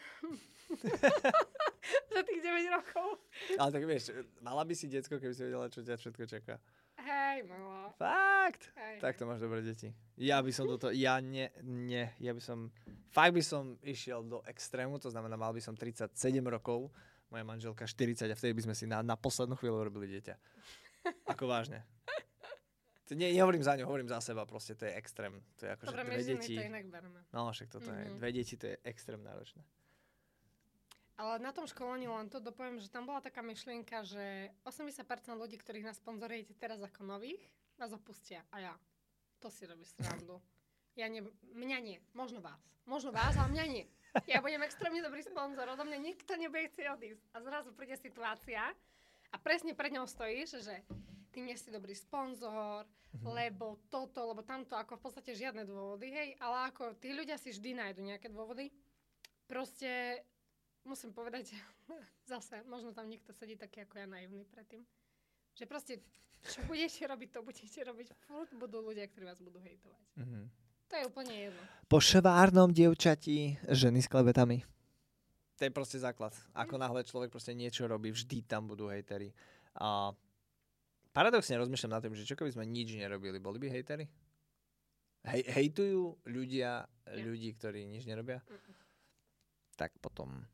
Speaker 2: za tých 9 rokov.
Speaker 1: Ale tak vieš, mala by si detsko, keby si vedela, čo ťa všetko čaká.
Speaker 2: Hej, mala.
Speaker 1: Fakt? Hej, tak to máš dobré deti. Ja by som toto, ja nie, nie, ja by som, fakt by som išiel do extrému, to znamená, mal by som 37 rokov, moja manželka 40 a vtedy by sme si na, na poslednú chvíľu robili dieťa. Ako vážne. To nie, nehovorím za ňu, hovorím za seba, proste to je extrém. To je ako,
Speaker 2: Dobre,
Speaker 1: dve deti.
Speaker 2: to inak berme.
Speaker 1: No, však toto mm-hmm. je, mhm. dve deti, to je extrém náročné.
Speaker 2: Ale na tom školení len to dopoviem, že tam bola taká myšlienka, že 80% ľudí, ktorých nás sponzorujete teraz ako nových, vás opustia. A ja. To si robíš srandu. Ja ne, mňa nie. Možno vás. Možno vás, ale mňa nie. Ja budem extrémne dobrý sponzor. Odo mňa nikto nebude chcieť odísť. A zrazu príde situácia A presne pred ňou stojíš, že ty nie si dobrý sponzor, mm-hmm. lebo toto, lebo tamto, ako v podstate žiadne dôvody, hej, ale ako tí ľudia si vždy nájdu nejaké dôvody. Proste musím povedať, zase, možno tam niekto sedí taký ako ja naivný predtým, že proste, čo budete robiť, to budete robiť. Furt budú ľudia, ktorí vás budú hejtovať. Mm-hmm. To je úplne jedno.
Speaker 1: Po švárnom dievčati ženy s klebetami. To je proste základ. Ako náhle človek proste niečo robí, vždy tam budú hejtery. A paradoxne rozmýšľam nad tým, že čo keby sme nič nerobili, boli by hejtery? Hej, hejtujú ľudia ľudí, ktorí nič nerobia? Mm-mm. Tak potom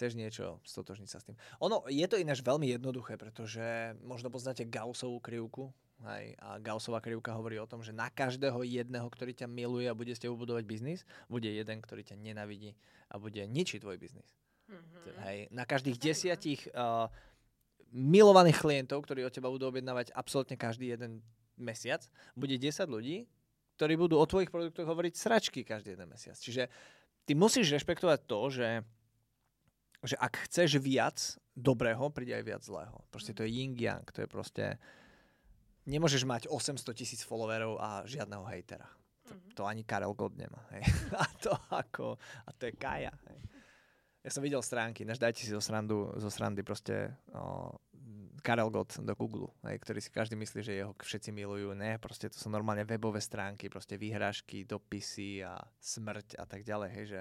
Speaker 1: chceš niečo stotožniť sa s tým. Ono, je to ináč veľmi jednoduché, pretože možno poznáte Gaussovú krivku, Hej, a Gaussová krivka hovorí o tom, že na každého jedného, ktorý ťa miluje a bude s tebou budovať biznis, bude jeden, ktorý ťa nenavidí a bude ničiť tvoj biznis. Mm-hmm. Hej, na každých desiatich uh, milovaných klientov, ktorí od teba budú objednávať absolútne každý jeden mesiac, bude 10 ľudí, ktorí budú o tvojich produktoch hovoriť sračky každý jeden mesiac. Čiže ty musíš rešpektovať to, že, že ak chceš viac dobrého, príde aj viac zlého. Proste to je yin-yang, to je proste nemôžeš mať 800 tisíc followerov a žiadneho hejtera. To, mm-hmm. to ani Karel God nemá. Hej. A to ako, a to je Kaja. Hej. Ja som videl stránky, než dajte si zo, srandu, zo srandy proste o, Karel God do Google, hej, ktorý si každý myslí, že jeho všetci milujú. Ne, proste to sú normálne webové stránky, proste výhražky, dopisy a smrť a tak ďalej. Hej, že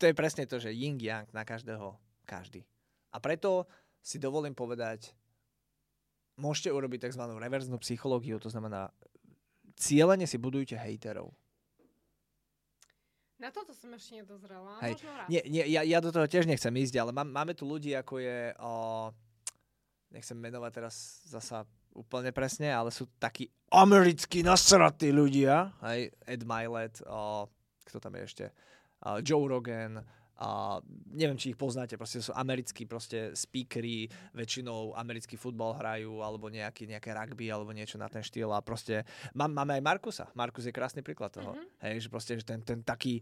Speaker 1: to je presne to, že yin yang na každého, každý. A preto si dovolím povedať, môžete urobiť tzv. reverznú psychológiu, to znamená, cieľene si budujte hejterov.
Speaker 2: Na toto som ešte nedozrela,
Speaker 1: Hej.
Speaker 2: možno raz.
Speaker 1: Nie, nie, ja, ja do toho tiež nechcem ísť, ale má, máme tu ľudí, ako je, o, nechcem menovať teraz zasa úplne presne, ale sú takí americkí nasratí ľudia, hej, Ed Milet, o, kto tam je ešte, Joe Rogan, a neviem, či ich poznáte, proste sú americkí proste speakery, väčšinou americký futbal hrajú, alebo nejaký, nejaké rugby, alebo niečo na ten štýl a proste mám, máme aj Markusa. Markus je krásny príklad toho. Mm-hmm. Hej, že proste že ten, ten taký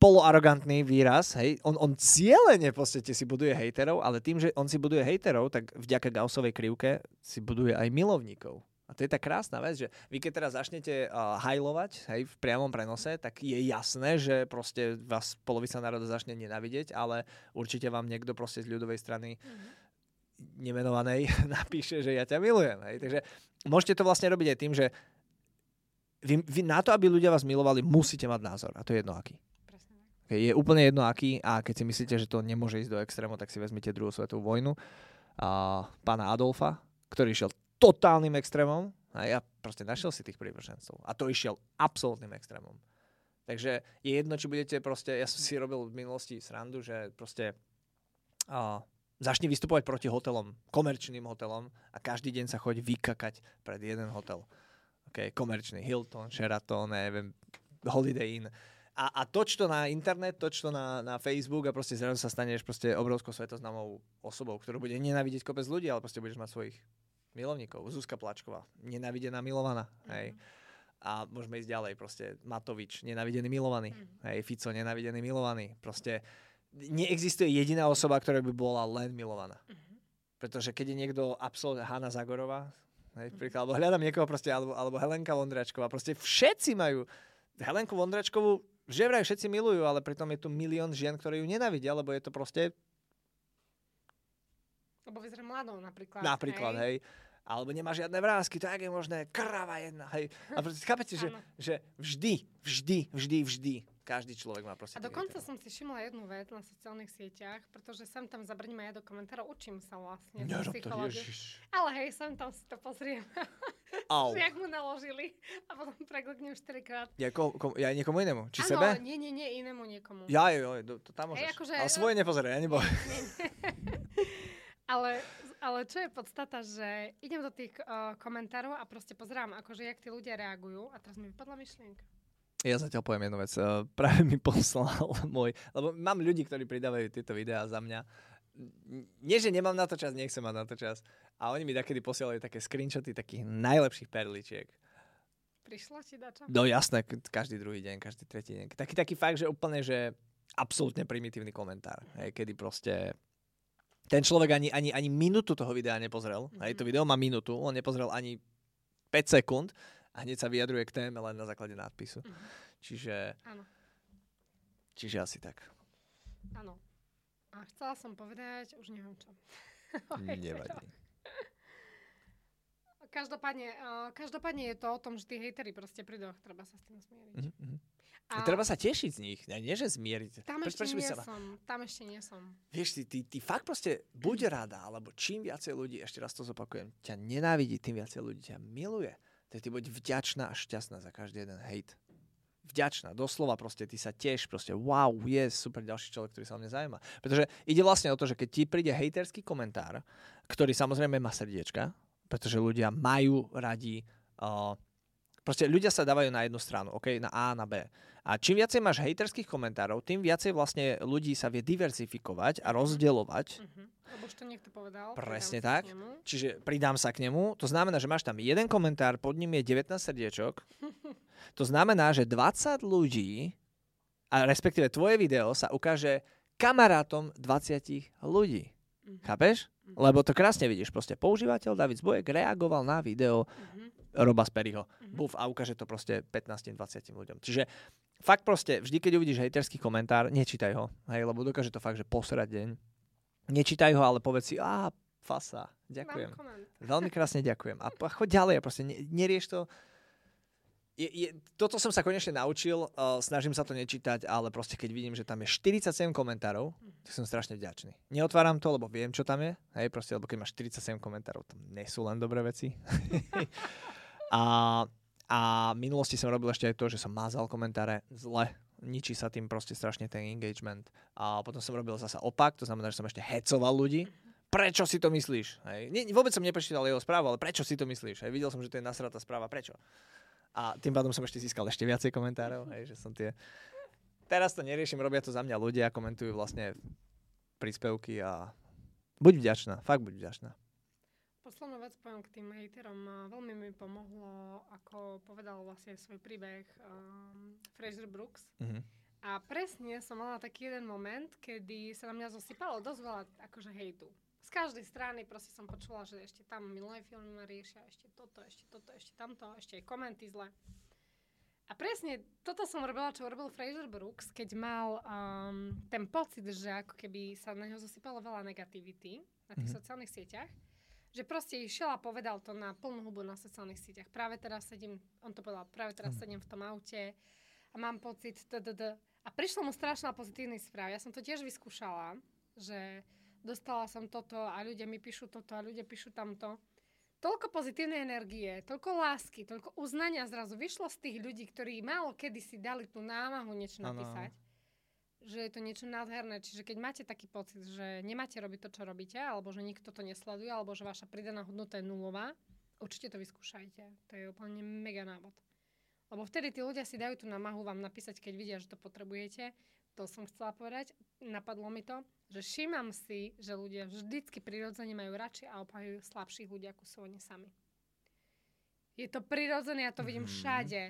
Speaker 1: poloarogantný výraz, hej, on, on cieľene v podstate si buduje hejterov, ale tým, že on si buduje hejterov, tak vďaka Gaussovej krivke si buduje aj milovníkov. A to je tá krásna vec, že vy keď teraz začnete uh, hajlovať hej, v priamom prenose, tak je jasné, že proste vás polovica národa začne nenavidieť, ale určite vám niekto proste z ľudovej strany mm-hmm. nemenovanej napíše, že ja ťa milujem. Hej. Takže môžete to vlastne robiť aj tým, že vy, vy na to, aby ľudia vás milovali, musíte mať názor. A to je jedno aký. Okay, je úplne jedno aký a keď si myslíte, že to nemôže ísť do extrému, tak si vezmite druhú svetovú vojnu a pána Adolfa, ktorý šiel totálnym extrémom a ja proste našiel si tých prívržencov. A to išiel absolútnym extrémom. Takže je jedno, či budete proste, ja som si robil v minulosti srandu, že proste uh, začni vystupovať proti hotelom, komerčným hotelom a každý deň sa choď vykakať pred jeden hotel. Okay, komerčný Hilton, Sheraton, neviem, Holiday Inn. A, a toč to na internet, toč to na, na Facebook a proste zrazu sa staneš proste obrovskou svetoznámou osobou, ktorú bude nenávidieť kopec ľudí, ale proste budeš mať svojich milovníkov. Zuzka Plačková, nenávidená, milovaná. Mm-hmm. Hej. A môžeme ísť ďalej. Proste Matovič, nenávidený, milovaný. Mm-hmm. Hej, Fico, nenávidený, milovaný. Proste neexistuje jediná osoba, ktorá by bola len milovaná. Mm-hmm. Pretože keď je niekto absolútne Hanna Zagorová, hej, mm-hmm. príklad, alebo hľadám niekoho proste, alebo, alebo Helenka Vondračková, proste všetci majú Helenku Vondračkovú že vraj všetci milujú, ale pritom je tu milión žien, ktoré ju nenávidia, lebo je to proste
Speaker 2: lebo vyzerá mladou napríklad.
Speaker 1: Napríklad, hej. hej alebo nemá žiadne vrázky, to je možné, krava jedna, hej. A proste chápete, že, že vždy, vždy, vždy, vždy každý človek má proste...
Speaker 2: A dokonca som si všimla jednu vec na sociálnych sieťach, pretože sem tam zabrním aj do komentárov, učím sa vlastne
Speaker 1: ja,
Speaker 2: psychológiu. Ale hej, sem tam si to pozriem.
Speaker 1: Au.
Speaker 2: že jak mu naložili a potom prekliknem 4 krát.
Speaker 1: Ja, ko, ko, ja niekomu inému? Či
Speaker 2: ano,
Speaker 1: sebe?
Speaker 2: nie, nie, nie, inému niekomu.
Speaker 1: Ja, jo, jo, to tam môžeš. Hey, akože, Ale svoje nepozeraj, ja nebo. Nie,
Speaker 2: nie. Ale, ale čo je podstata, že idem do tých uh, komentárov a proste pozerám, akože jak tí ľudia reagujú a teraz mi vypadla myšlienka.
Speaker 1: Ja zatiaľ poviem jednu vec. Uh, práve mi poslal môj, lebo mám ľudí, ktorí pridávajú tieto videá za mňa. Nie, že nemám na to čas, nechcem mať na to čas. A oni mi takedy posielajú také screenshoty takých najlepších perličiek.
Speaker 2: Prišlo ti dačo?
Speaker 1: No jasné, každý druhý deň, každý tretí deň. Taký, taký fakt, že úplne, že absolútne primitívny komentár. Hej, kedy proste ten človek ani, ani, ani minútu toho videa nepozrel. Mm-hmm. Hej, to video má minútu, on nepozrel ani 5 sekúnd a hneď sa vyjadruje k téme len na základe nadpisu. Mm-hmm. Čiže...
Speaker 2: Áno.
Speaker 1: Čiže asi tak.
Speaker 2: Áno. A chcela som povedať, už neviem čo.
Speaker 1: Nevadí.
Speaker 2: Každopádne, uh, každopádne je to o tom, že tí hejteri proste prídu, treba sa s tým zmieriť.
Speaker 1: Mm-hmm. A... Treba sa tešiť z nich, nie že zmieriť.
Speaker 2: Tam ešte nie sa... som, tam ešte nie som.
Speaker 1: Vieš, ty, ty, ty fakt proste buď rada, alebo čím viacej ľudí, ešte raz to zopakujem, ťa nenávidí, tým viacej ľudí ťa miluje. Tak ty buď vďačná a šťastná za každý jeden hejt. Vďačná, doslova proste, ty sa tiež proste, wow, je super ďalší človek, ktorý sa o mňa zaujíma. Pretože ide vlastne o to, že keď ti príde hejterský komentár, ktorý samozrejme má srdiečka, pretože ľudia majú radi uh, Proste ľudia sa dávajú na jednu stranu, OK, na A, na B. A čím viacej máš hejterských komentárov, tým viacej vlastne ľudí sa vie diverzifikovať a rozdielovať.
Speaker 2: Uh-huh. Lebo už to niekto povedal.
Speaker 1: Presne tak. Čiže pridám sa k nemu. To znamená, že máš tam jeden komentár, pod ním je 19 srdiečok. to znamená, že 20 ľudí, a respektíve tvoje video sa ukáže kamarátom 20 ľudí. Uh-huh. Chápeš? Uh-huh. Lebo to krásne vidíš. Proste používateľ David Zbojek reagoval na video uh-huh Roba Sperryho. Mm-hmm. Buf a ukáže to proste 15-20 ľuďom. Čiže fakt proste, vždy keď uvidíš hejterský komentár, nečítaj ho, hej, lebo dokáže to fakt, že posrať deň. Nečítaj ho, ale povedz si, a fasa, ďakujem. Veľmi krásne ďakujem. A choď ďalej, proste nerieš to, je, je, toto som sa konečne naučil, uh, snažím sa to nečítať, ale proste keď vidím, že tam je 47 komentárov, tak som strašne vďačný. Neotváram to, lebo viem, čo tam je, hej, proste, lebo keď máš 47 komentárov, tam nie sú len dobré veci. a, a v minulosti som robil ešte aj to, že som mázal komentáre zle, ničí sa tým proste strašne ten engagement. A potom som robil zasa opak, to znamená, že som ešte hecoval ľudí, prečo si to myslíš? Hej. Nie, vôbec som neprečítal jeho správu, ale prečo si to myslíš? Hej. Videl som, že to je nasratá správa, prečo? A tým pádom som ešte získal ešte viacej komentárov, hej, že som tie... Teraz to neriešim, robia to za mňa ľudia, komentujú vlastne príspevky a buď vďačná, fakt buď vďačná.
Speaker 2: Poslednú vec poviem k tým hejterom. Veľmi mi pomohlo, ako povedal vlastne svoj príbeh um, Fraser Brooks. Mm-hmm. A presne som mala taký jeden moment, kedy sa na mňa zosypalo dosť veľa akože hejtu z každej strany proste som počula, že ešte tam milé filmy ma riešia, ešte toto, ešte toto, ešte tamto, ešte aj komenty zle. A presne toto som robila, čo robil Fraser Brooks, keď mal um, ten pocit, že ako keby sa na neho zosypalo veľa negativity na tých mm-hmm. sociálnych sieťach, že proste išiel a povedal to na plnú hubu na sociálnych sieťach. Práve teraz sedím, on to povedal, práve teraz mm-hmm. sedím v tom aute a mám pocit, tdd. A prišlo mu strašná pozitívny správ. Ja som to tiež vyskúšala, že dostala som toto a ľudia mi píšu toto a ľudia píšu tamto. Toľko pozitívnej energie, toľko lásky, toľko uznania zrazu vyšlo z tých ľudí, ktorí málo kedy si dali tú námahu niečo napísať. Ano. Že je to niečo nádherné. Čiže keď máte taký pocit, že nemáte robiť to, čo robíte, alebo že nikto to nesleduje, alebo že vaša pridaná hodnota je nulová, určite to vyskúšajte. To je úplne mega návod. Lebo vtedy tí ľudia si dajú tú námahu vám napísať, keď vidia, že to potrebujete to som chcela povedať, napadlo mi to, že všímam si, že ľudia vždycky prirodzene majú radšej a obhajujú slabších ľudí, ako sú oni sami. Je to prirodzené, ja to vidím mm-hmm. všade.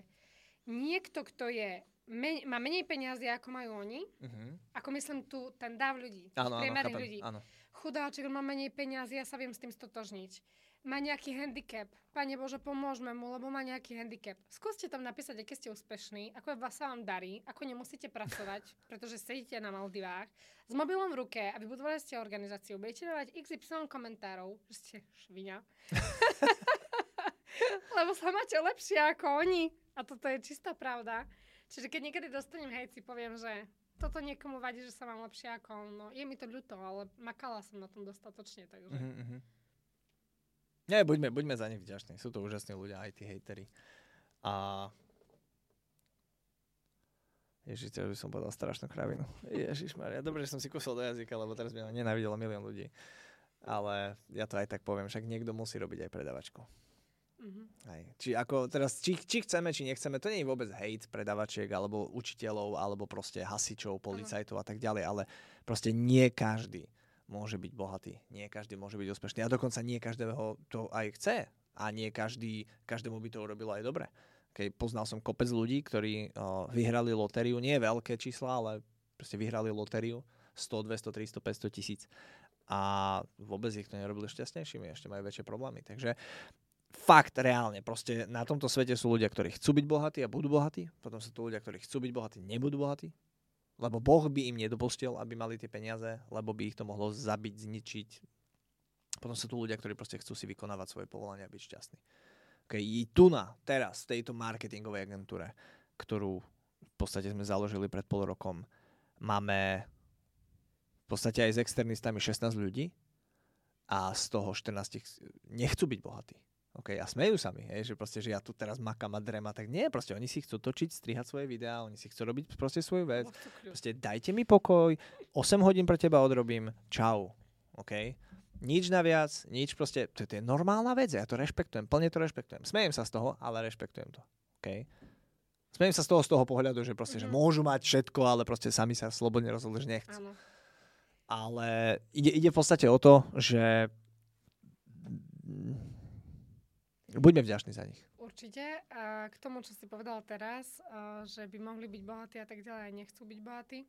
Speaker 2: Niekto, kto je men- má menej peniazy, ako majú oni, mm-hmm. ako myslím tu ten dáv ľudí, áno, áno, ľudí. Áno. Chudáček, má menej peniazy, ja sa viem s tým stotožniť má nejaký handicap. Pane Bože, pomôžme mu, lebo má nejaký handicap. Skúste tam napísať, aké ste úspešní, ako vás sa vám darí, ako nemusíte pracovať, pretože sedíte na Maldivách s mobilom v ruke a vybudovali ste organizáciu. Budete dávať XY komentárov, že ste švinia. lebo sa máte lepšie ako oni. A toto je čistá pravda. Čiže keď niekedy dostanem hejci, poviem, že toto niekomu vadí, že sa mám lepšie ako on. No, je mi to ľúto, ale makala som na tom dostatočne, takže... Mm-hmm.
Speaker 1: Nie, buďme, buďme za nich vďační. Sú to úžasní ľudia, aj tí hejteri. A Ježiš, by som povedal strašnú kravinu. Ježiš Maria, dobre, že som si kusol do jazyka, lebo teraz by ma nenávidelo milión ľudí. Ale ja to aj tak poviem, však niekto musí robiť aj predavačku. Mm-hmm. Aj. Či, ako, teraz, či, či chceme, či nechceme, to nie je vôbec hejt predavačiek, alebo učiteľov, alebo proste hasičov, policajtov a tak ďalej, ale proste nie každý môže byť bohatý. Nie každý môže byť úspešný. A dokonca nie každého to aj chce. A nie každý, každému by to urobilo aj dobre. Keď poznal som kopec ľudí, ktorí uh, vyhrali lotériu, nie veľké čísla, ale proste vyhrali lotériu 100, 200, 300, 500 tisíc. a vôbec ich to nerobili šťastnejšími, ešte majú väčšie problémy. Takže fakt reálne, proste na tomto svete sú ľudia, ktorí chcú byť bohatí a budú bohatí, potom sú tu ľudia, ktorí chcú byť bohatí, nebudú bohatí, lebo Boh by im nedopustil, aby mali tie peniaze, lebo by ich to mohlo zabiť, zničiť. Potom sú tu ľudia, ktorí proste chcú si vykonávať svoje povolanie a byť šťastní. Okay, I tu na, teraz, v tejto marketingovej agentúre, ktorú v podstate sme založili pred pol rokom, máme v podstate aj s externistami 16 ľudí a z toho 14 nechcú byť bohatí. OK, a smejú sa mi, hej, že proste, že ja tu teraz makám a drema, tak nie, proste oni si chcú točiť, strihať svoje videá, oni si chcú robiť proste svoju vec. Proste dajte mi pokoj, 8 hodín pre teba odrobím, čau, OK? Nič naviac, nič proste, to, to je normálna vec, ja to rešpektujem, plne to rešpektujem. Smejem sa z toho, ale rešpektujem to, OK? Smejem sa z toho z toho pohľadu, že proste, mm-hmm. že mhm. môžu mať všetko, ale proste sami sa slobodne rozhodli, že nechcú. Áno ale ide, ide v podstate o to, že buďme vďační za nich.
Speaker 2: Určite. A k tomu, čo si povedal teraz, že by mohli byť bohatí a tak ďalej, a nechcú byť bohatí.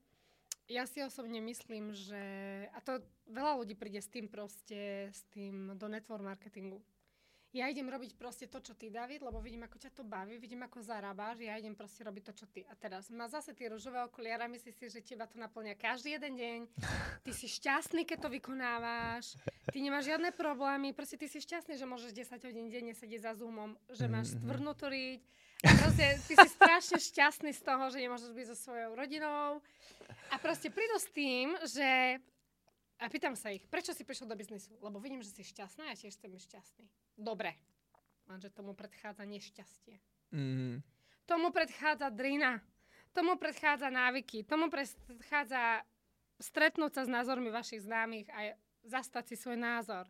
Speaker 2: Ja si osobne myslím, že... A to veľa ľudí príde s tým proste, s tým do network marketingu ja idem robiť proste to, čo ty, David, lebo vidím, ako ťa to baví, vidím, ako zarábáš, ja idem proste robiť to, čo ty. A teraz má zase tie rúžové okuliare, myslíš si, že teba to naplňa každý jeden deň, ty si šťastný, keď to vykonávaš, ty nemáš žiadne problémy, proste ty si šťastný, že môžeš 10 hodín denne sedieť za Zoomom, že máš mhm, mhm. stvrdnutú riť, a proste ty si strašne šťastný z toho, že nemôžeš byť so svojou rodinou. A proste prídu s tým, že a pýtam sa ich, prečo si prišiel do biznisu? Lebo vidím, že si šťastná a ja tiež chcem byť šťastný. Dobre. Lenže tomu predchádza nešťastie. Mm. Tomu predchádza drina. Tomu predchádza návyky. Tomu predchádza stretnúť sa s názormi vašich známych a zastať si svoj názor.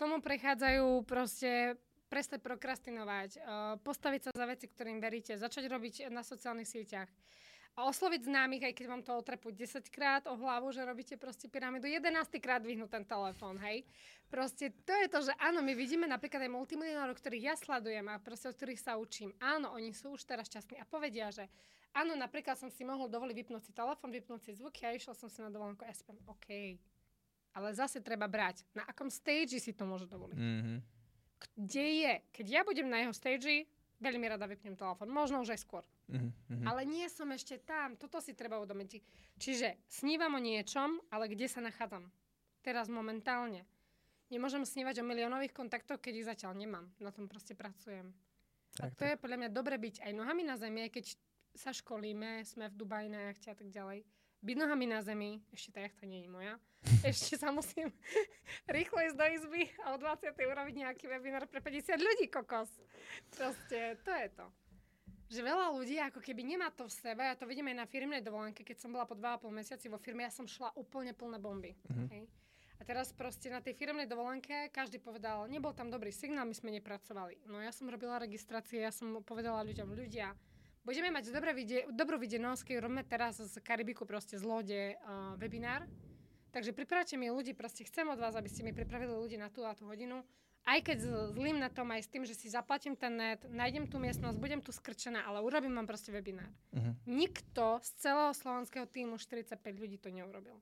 Speaker 2: Tomu prechádzajú proste prestať prokrastinovať, postaviť sa za veci, ktorým veríte, začať robiť na sociálnych sieťach a osloviť známych, aj keď vám to otrepú 10 krát o hlavu, že robíte proste pyramidu, 11 krát vyhnúť ten telefón, hej. Proste to je to, že áno, my vidíme napríklad aj multimilionárov, ktorých ja sledujem a proste od ktorých sa učím. Áno, oni sú už teraz šťastní a povedia, že áno, napríklad som si mohol dovoliť vypnúť si telefón, vypnúť si zvuky a išiel som si na dovolenku a spam. OK. Ale zase treba brať, na akom stage si to môže dovoliť. Mm-hmm. Kde je? Keď ja budem na jeho stage, veľmi rada vypnem telefón. Možno už aj skôr. Mm-hmm. Ale nie som ešte tam. Toto si treba uvedomiť. Čiže snívam o niečom, ale kde sa nachádzam? Teraz momentálne. Nemôžem snívať o miliónových kontaktoch, keď ich zatiaľ nemám. Na tom proste pracujem. Tak, a to tak. je podľa mňa dobre byť aj nohami na zemi, aj keď sa školíme, sme v Dubaji na jachte a tak ďalej byť nohami na zemi, ešte tá jachta nie je moja, ešte sa musím rýchlo ísť do izby a o 20. urobiť nejaký webinár pre 50 ľudí, kokos. Proste, to je to. Že veľa ľudí ako keby nemá to v sebe, ja to vidím aj na firmnej dovolenke, keď som bola po 2,5 mesiaci vo firme, ja som šla úplne plné bomby. Mm-hmm. Hej. A teraz proste na tej firmnej dovolenke každý povedal, nebol tam dobrý signál, my sme nepracovali. No ja som robila registrácie, ja som povedala ľuďom, ľudia, Budeme mať dobré vide- dobrú videnosť, keď robíme teraz z Karibiku proste z lode uh, webinár. Takže pripravte mi ľudí, proste chcem od vás, aby ste mi pripravili ľudí na tú a tú hodinu. Aj keď zlým na tom, aj s tým, že si zaplatím ten net, nájdem tú miestnosť, budem tu skrčená, ale urobím vám proste webinár. Uh-huh. Nikto z celého slovenského týmu 45 ľudí to neurobil.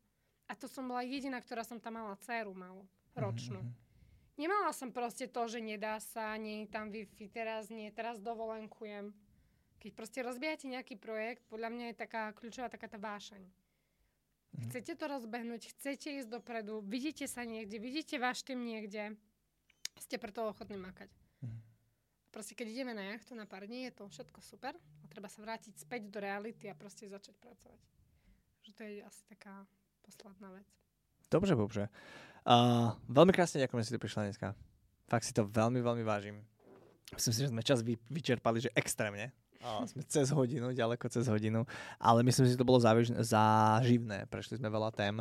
Speaker 2: A to som bola jediná, ktorá som tam mala dceru malú, ročnú. Uh-huh. Nemala som proste to, že nedá sa, nie tam Wi-Fi, teraz nie, teraz dovolenkujem. Keď proste rozbiehate nejaký projekt, podľa mňa je taká kľúčová taká tá vášeň. Mhm. Chcete to rozbehnúť, chcete ísť dopredu, vidíte sa niekde, vidíte váš tým niekde, ste preto ochotní makať. Mhm. Proste keď ideme na jachtu na pár dní, je to všetko super a treba sa vrátiť späť do reality a proste začať pracovať. Že to je asi taká posledná vec.
Speaker 1: Dobře, dobře. Uh, veľmi krásne ďakujem, že si tu prišla dneska. Fakt si to veľmi, veľmi vážim. Myslím si, že sme čas vy, vyčerpali, že extrémne. O, sme cez hodinu, ďaleko cez hodinu, ale myslím si, že to bolo záživné, prešli sme veľa tém.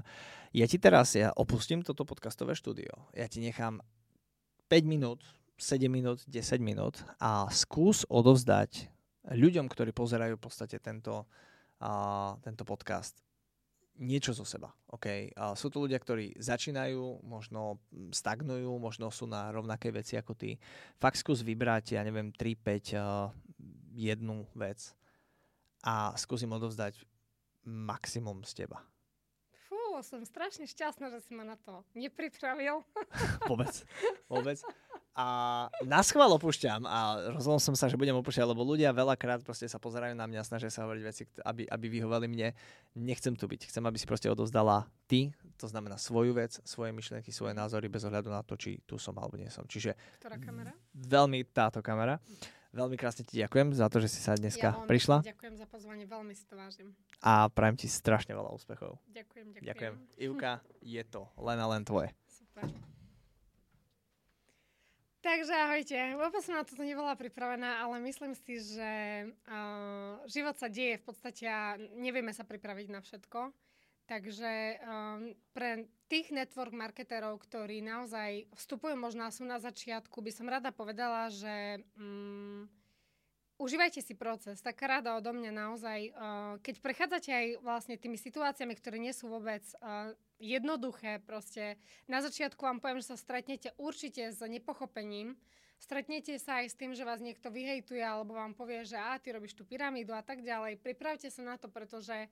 Speaker 1: Ja ti teraz, ja opustím toto podcastové štúdio, ja ti nechám 5 minút, 7 minút, 10 minút a skús odovzdať ľuďom, ktorí pozerajú v podstate tento, uh, tento podcast, niečo zo seba. Okay? Uh, sú to ľudia, ktorí začínajú, možno stagnujú, možno sú na rovnaké veci ako ty. Fakt skús vybrať, ja neviem, 3-5 uh, jednu vec a skúsim odovzdať maximum z teba.
Speaker 2: Kubo, som strašne šťastná, že si ma na to nepripravil.
Speaker 1: vôbec, vôbec. A na schvál opúšťam a rozhodol som sa, že budem opúšťať, lebo ľudia veľakrát proste sa pozerajú na mňa, snažia sa hovoriť veci, aby, aby vyhovali mne. Nechcem tu byť. Chcem, aby si proste odovzdala ty, to znamená svoju vec, svoje myšlienky, svoje názory, bez ohľadu na to, či tu som alebo nie som. Čiže
Speaker 2: Ktorá kamera?
Speaker 1: veľmi táto kamera. Veľmi krásne ti ďakujem za to, že si sa dneska
Speaker 2: ja
Speaker 1: prišla.
Speaker 2: Ďakujem za pozvanie, veľmi si to vážim.
Speaker 1: A prajem ti strašne veľa úspechov.
Speaker 2: Ďakujem, ďakujem.
Speaker 1: Ďakujem. Ivka, je to len a len tvoje.
Speaker 2: Super. Takže ahojte. Vôbec som na toto nebola pripravená, ale myslím si, že uh, život sa deje v podstate a nevieme sa pripraviť na všetko. Takže um, pre tých network marketerov, ktorí naozaj vstupujú možno sú na začiatku, by som rada povedala, že um, užívajte si proces. Taká rada odo mňa naozaj, uh, keď prechádzate aj vlastne tými situáciami, ktoré nie sú vôbec uh, jednoduché, proste na začiatku vám poviem, že sa stretnete určite s nepochopením, stretnete sa aj s tým, že vás niekto vyhejtuje alebo vám povie, že a ty robíš tú pyramídu a tak ďalej. Pripravte sa na to, pretože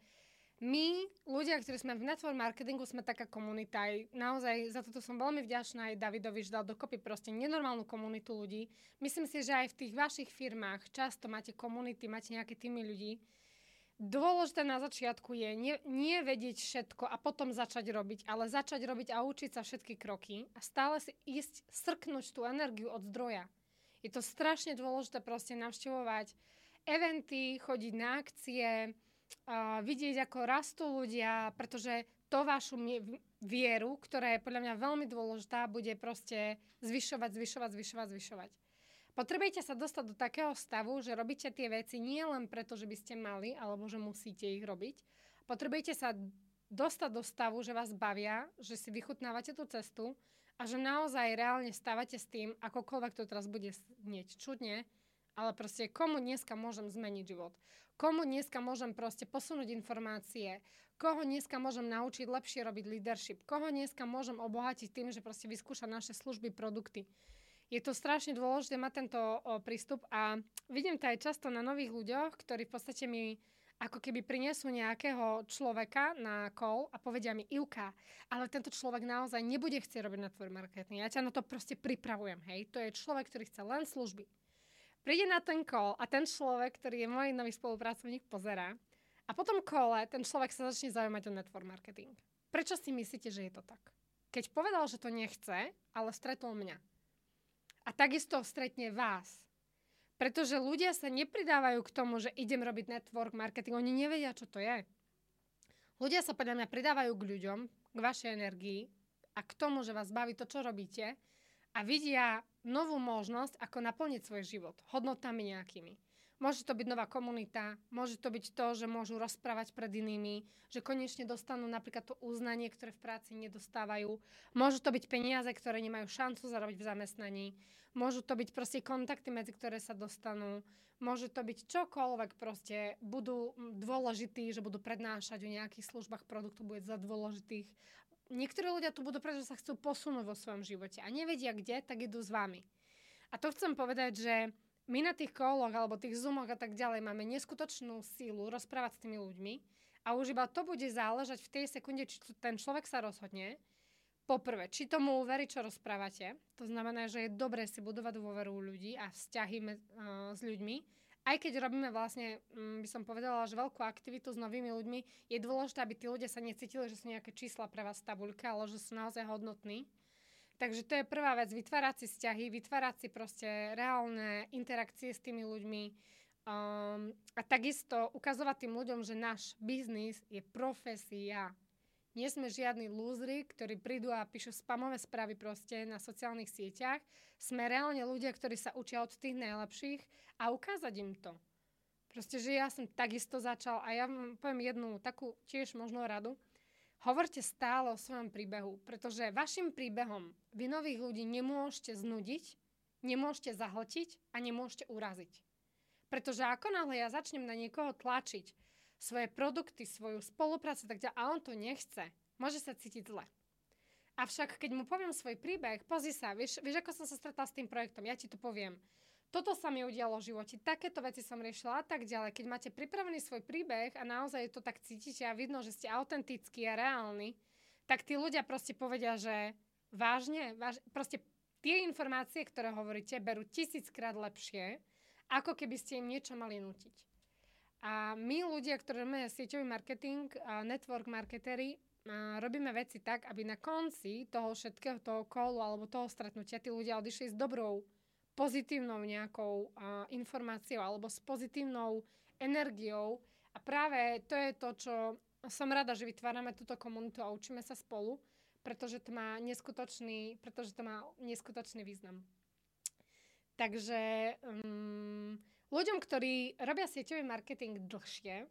Speaker 2: my, ľudia, ktorí sme v network marketingu, sme taká komunita. Aj naozaj za toto som veľmi vďačná aj Davidovi, že dal dokopy proste nenormálnu komunitu ľudí. Myslím si, že aj v tých vašich firmách často máte komunity, máte nejaké týmy ľudí. Dôležité na začiatku je nie, nie vedieť všetko a potom začať robiť, ale začať robiť a učiť sa všetky kroky a stále si ísť, srknúť tú energiu od zdroja. Je to strašne dôležité proste navštevovať eventy, chodiť na akcie, vidieť, ako rastú ľudia, pretože to vašu vieru, ktorá je podľa mňa veľmi dôležitá, bude proste zvyšovať, zvyšovať, zvyšovať, zvyšovať. Potrebujete sa dostať do takého stavu, že robíte tie veci nie len preto, že by ste mali, alebo že musíte ich robiť. Potrebujete sa dostať do stavu, že vás bavia, že si vychutnávate tú cestu a že naozaj reálne stávate s tým, akokoľvek to teraz bude znieť čudne, ale proste komu dneska môžem zmeniť život? Komu dneska môžem proste posunúť informácie? Koho dneska môžem naučiť lepšie robiť leadership? Koho dneska môžem obohatiť tým, že proste vyskúša naše služby, produkty? Je to strašne dôležité mať tento o, prístup a vidím to aj často na nových ľuďoch, ktorí v podstate mi ako keby prinesú nejakého človeka na call a povedia mi, Ivka, ale tento človek naozaj nebude chcieť robiť na tvoj marketing. Ja ťa na to proste pripravujem, hej. To je človek, ktorý chce len služby príde na ten call a ten človek, ktorý je môj nový spolupracovník, pozerá a potom kole ten človek sa začne zaujímať o network marketing. Prečo si myslíte, že je to tak? Keď povedal, že to nechce, ale stretol mňa. A takisto stretne vás. Pretože ľudia sa nepridávajú k tomu, že idem robiť network marketing. Oni nevedia, čo to je. Ľudia sa podľa mňa pridávajú k ľuďom, k vašej energii a k tomu, že vás baví to, čo robíte a vidia novú možnosť, ako naplniť svoj život hodnotami nejakými. Môže to byť nová komunita, môže to byť to, že môžu rozprávať pred inými, že konečne dostanú napríklad to uznanie, ktoré v práci nedostávajú. Môžu to byť peniaze, ktoré nemajú šancu zarobiť v zamestnaní. Môžu to byť proste kontakty, medzi ktoré sa dostanú. Môže to byť čokoľvek proste. Budú dôležití, že budú prednášať o nejakých službách produktu, bude za dôležitých niektorí ľudia tu budú, pretože sa chcú posunúť vo svojom živote a nevedia kde, tak idú s vami. A to chcem povedať, že my na tých koloch alebo tých zoomoch a tak ďalej máme neskutočnú sílu rozprávať s tými ľuďmi a už iba to bude záležať v tej sekunde, či ten človek sa rozhodne. Poprvé, či tomu uverí, čo rozprávate. To znamená, že je dobré si budovať dôveru ľudí a vzťahy me- uh, s ľuďmi aj keď robíme vlastne, mm, by som povedala, že veľkú aktivitu s novými ľuďmi, je dôležité, aby tí ľudia sa necítili, že sú nejaké čísla pre vás tabuľka, ale že sú naozaj hodnotní. Takže to je prvá vec, vytvárať si vzťahy, vytvárať si proste reálne interakcie s tými ľuďmi um, a takisto ukazovať tým ľuďom, že náš biznis je profesia. Nie sme žiadni lúzry, ktorí prídu a píšu spamové správy proste na sociálnych sieťach. Sme reálne ľudia, ktorí sa učia od tých najlepších a ukázať im to. Proste, že ja som takisto začal a ja vám poviem jednu takú tiež možno radu. Hovorte stále o svojom príbehu, pretože vašim príbehom vy nových ľudí nemôžete znudiť, nemôžete zahltiť a nemôžete uraziť. Pretože ako náhle ja začnem na niekoho tlačiť, svoje produkty, svoju spoluprácu tak ďalej a on to nechce, môže sa cítiť zle. Avšak keď mu poviem svoj príbeh, pozri sa, vieš, vieš, ako som sa stretla s tým projektom, ja ti to poviem. Toto sa mi udialo v živote, takéto veci som riešila a tak ďalej. Keď máte pripravený svoj príbeh a naozaj to tak cítite a vidno, že ste autentickí a reálni, tak tí ľudia proste povedia, že vážne, vážne proste tie informácie, ktoré hovoríte, berú tisíckrát lepšie, ako keby ste im niečo mali nutiť. A my ľudia, ktorí máme sieťový marketing, network marketery, robíme veci tak, aby na konci toho všetkého, toho kolu alebo toho stretnutia tí ľudia odišli s dobrou, pozitívnou nejakou informáciou alebo s pozitívnou energiou. A práve to je to, čo som rada, že vytvárame túto komunitu a učíme sa spolu, pretože to má neskutočný, pretože to má neskutočný význam. Takže um, ľuďom, ktorí robia sieťový marketing dlhšie,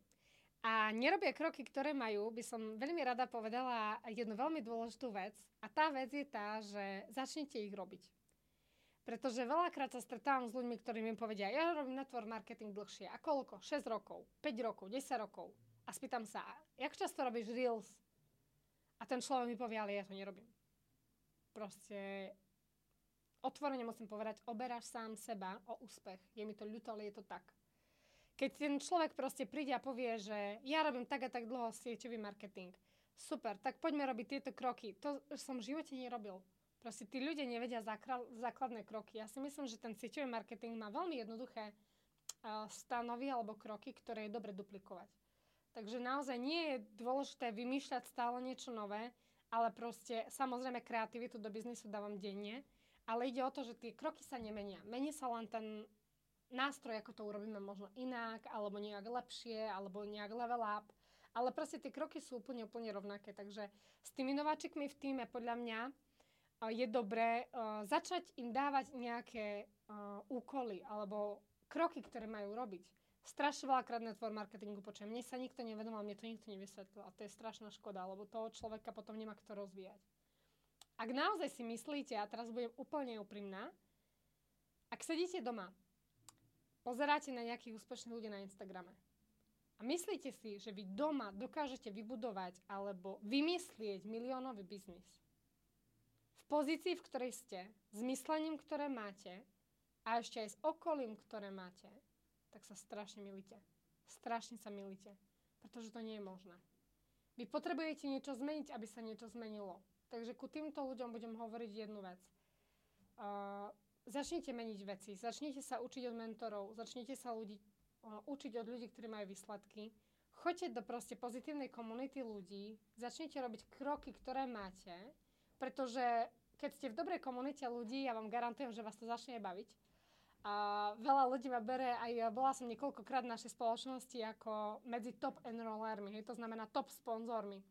Speaker 2: a nerobia kroky, ktoré majú, by som veľmi rada povedala jednu veľmi dôležitú vec. A tá vec je tá, že začnite ich robiť. Pretože veľakrát sa stretávam s ľuďmi, ktorí mi povedia, ja robím network marketing dlhšie. A koľko? 6 rokov, 5 rokov, 10 rokov. A spýtam sa, jak často robíš Reels? A ten človek mi povie, ale ja to nerobím. Proste otvorene musím povedať, oberáš sám seba o úspech. Je mi to ľúto, ale je to tak keď ten človek proste príde a povie, že ja robím tak a tak dlho sieťový marketing, super, tak poďme robiť tieto kroky. To som v živote nerobil. Proste tí ľudia nevedia základné kroky. Ja si myslím, že ten sieťový marketing má veľmi jednoduché uh, stanovy alebo kroky, ktoré je dobre duplikovať. Takže naozaj nie je dôležité vymýšľať stále niečo nové, ale proste samozrejme kreativitu do biznisu dávam denne, ale ide o to, že tie kroky sa nemenia. Mení sa len ten nástroj, ako to urobíme možno inak, alebo nejak lepšie, alebo nejak level up. Ale proste tie kroky sú úplne, úplne rovnaké. Takže s tými nováčikmi v týme podľa mňa je dobré uh, začať im dávať nejaké uh, úkoly alebo kroky, ktoré majú robiť. Strašne veľakrát network marketingu počujem. Mne sa nikto nevedomal, mne to nikto nevysvetlil. A to je strašná škoda, lebo toho človeka potom nemá kto rozvíjať. Ak naozaj si myslíte, a teraz budem úplne úprimná, ak sedíte doma pozeráte na nejakých úspešných ľudí na Instagrame a myslíte si, že vy doma dokážete vybudovať alebo vymyslieť miliónový biznis v pozícii, v ktorej ste, s myslením, ktoré máte a ešte aj s okolím, ktoré máte, tak sa strašne milíte. Strašne sa milíte, pretože to nie je možné. Vy potrebujete niečo zmeniť, aby sa niečo zmenilo. Takže ku týmto ľuďom budem hovoriť jednu vec. Uh, začnite meniť veci, začnite sa učiť od mentorov, začnite sa ľudí, učiť od ľudí, ktorí majú výsledky. Choďte do proste pozitívnej komunity ľudí, začnite robiť kroky, ktoré máte, pretože keď ste v dobrej komunite ľudí, ja vám garantujem, že vás to začne baviť. A veľa ľudí ma bere, aj bola som niekoľkokrát v našej spoločnosti ako medzi top enrollermi, to znamená top sponzormi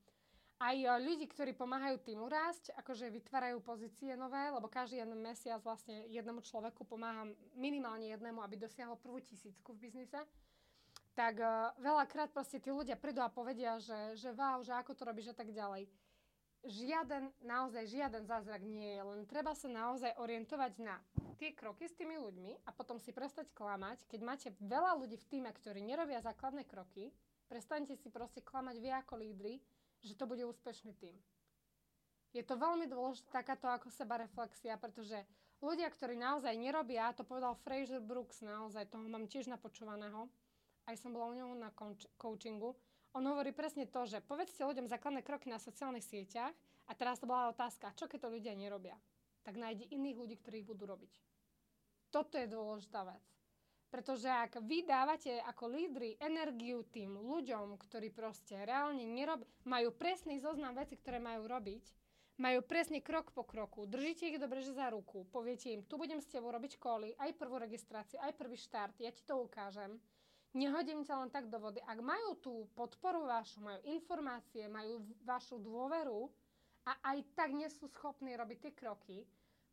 Speaker 2: aj e, ľudí, ktorí pomáhajú týmu rásť, akože vytvárajú pozície nové, lebo každý jeden mesiac vlastne jednému človeku pomáham minimálne jednému, aby dosiahol prvú tisícku v biznise. Tak uh, veľakrát proste tí ľudia prídu a povedia, že, že wow, že ako to robíš a tak ďalej. Žiaden, naozaj žiaden zázrak nie je, len treba sa naozaj orientovať na tie kroky s tými ľuďmi a potom si prestať klamať. Keď máte veľa ľudí v týme, ktorí nerobia základné kroky, prestaňte si proste klamať vy ako lídry, že to bude úspešný tým. Je to veľmi dôležité takáto ako seba reflexia, pretože ľudia, ktorí naozaj nerobia, to povedal Fraser Brooks naozaj, toho mám tiež napočúvaného, aj som bola u neho na coachingu, on hovorí presne to, že povedzte ľuďom základné kroky na sociálnych sieťach a teraz to bola otázka, čo keď to ľudia nerobia? Tak nájdi iných ľudí, ktorí ich budú robiť. Toto je dôležitá vec. Pretože ak vy dávate ako lídry energiu tým ľuďom, ktorí proste reálne nerob- majú presný zoznam veci, ktoré majú robiť, majú presne krok po kroku, držíte ich dobre že za ruku, poviete im, tu budem s tebou robiť školy, aj prvú registráciu, aj prvý štart, ja ti to ukážem. Nehodím ťa len tak do vody. Ak majú tú podporu vašu, majú informácie, majú vašu dôveru a aj tak nie sú schopní robiť tie kroky,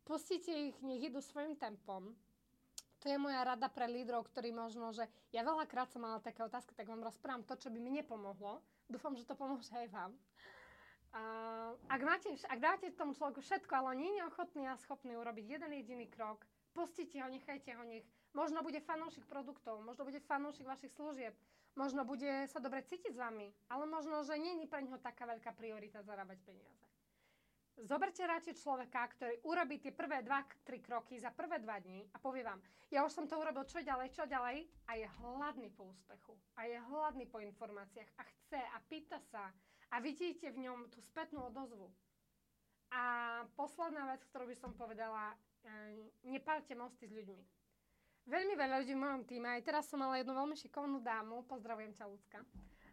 Speaker 2: pustite ich, nech idú svojim tempom, to je moja rada pre lídrov, ktorí možno, že ja veľakrát som mala také otázky, tak vám rozprávam to, čo by mi nepomohlo. Dúfam, že to pomôže aj vám. Uh, ak, máte, ak dáte tomu človeku všetko, ale nie je ochotný a schopný urobiť jeden jediný krok, pustite ho, nechajte ho, nech možno bude fanúšik produktov, možno bude fanúšik vašich služieb, možno bude sa dobre cítiť s vami, ale možno, že je pre neho taká veľká priorita zarábať peniaze. Zoberte radšej človeka, ktorý urobí tie prvé 2-3 kroky za prvé 2 dní a povie vám, ja už som to urobil, čo ďalej, čo ďalej a je hladný po úspechu a je hladný po informáciách a chce a pýta sa A vidíte v ňom tú spätnú odozvu. A posledná vec, ktorú by som povedala, e, nepálte mosty s ľuďmi. Veľmi veľa ľudí v mojom týme, aj teraz som mala jednu veľmi šikovnú dámu, pozdravujem ťa,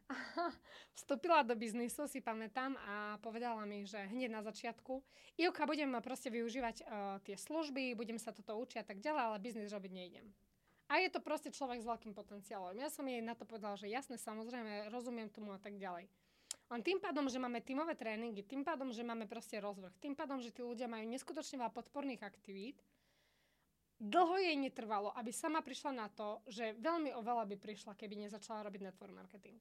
Speaker 2: Vstúpila do biznisu, si pamätám, a povedala mi, že hneď na začiatku, Ivka, budem proste využívať uh, tie služby, budem sa toto učiť a tak ďalej, ale biznis robiť nejdem. A je to proste človek s veľkým potenciálom. Ja som jej na to povedala, že jasne, samozrejme, rozumiem tomu a tak ďalej. Len tým pádom, že máme tímové tréningy, tým pádom, že máme proste rozvrh, tým pádom, že tí ľudia majú neskutočne veľa podporných aktivít, dlho jej netrvalo, aby sama prišla na to, že veľmi oveľa by prišla, keby nezačala robiť network marketing.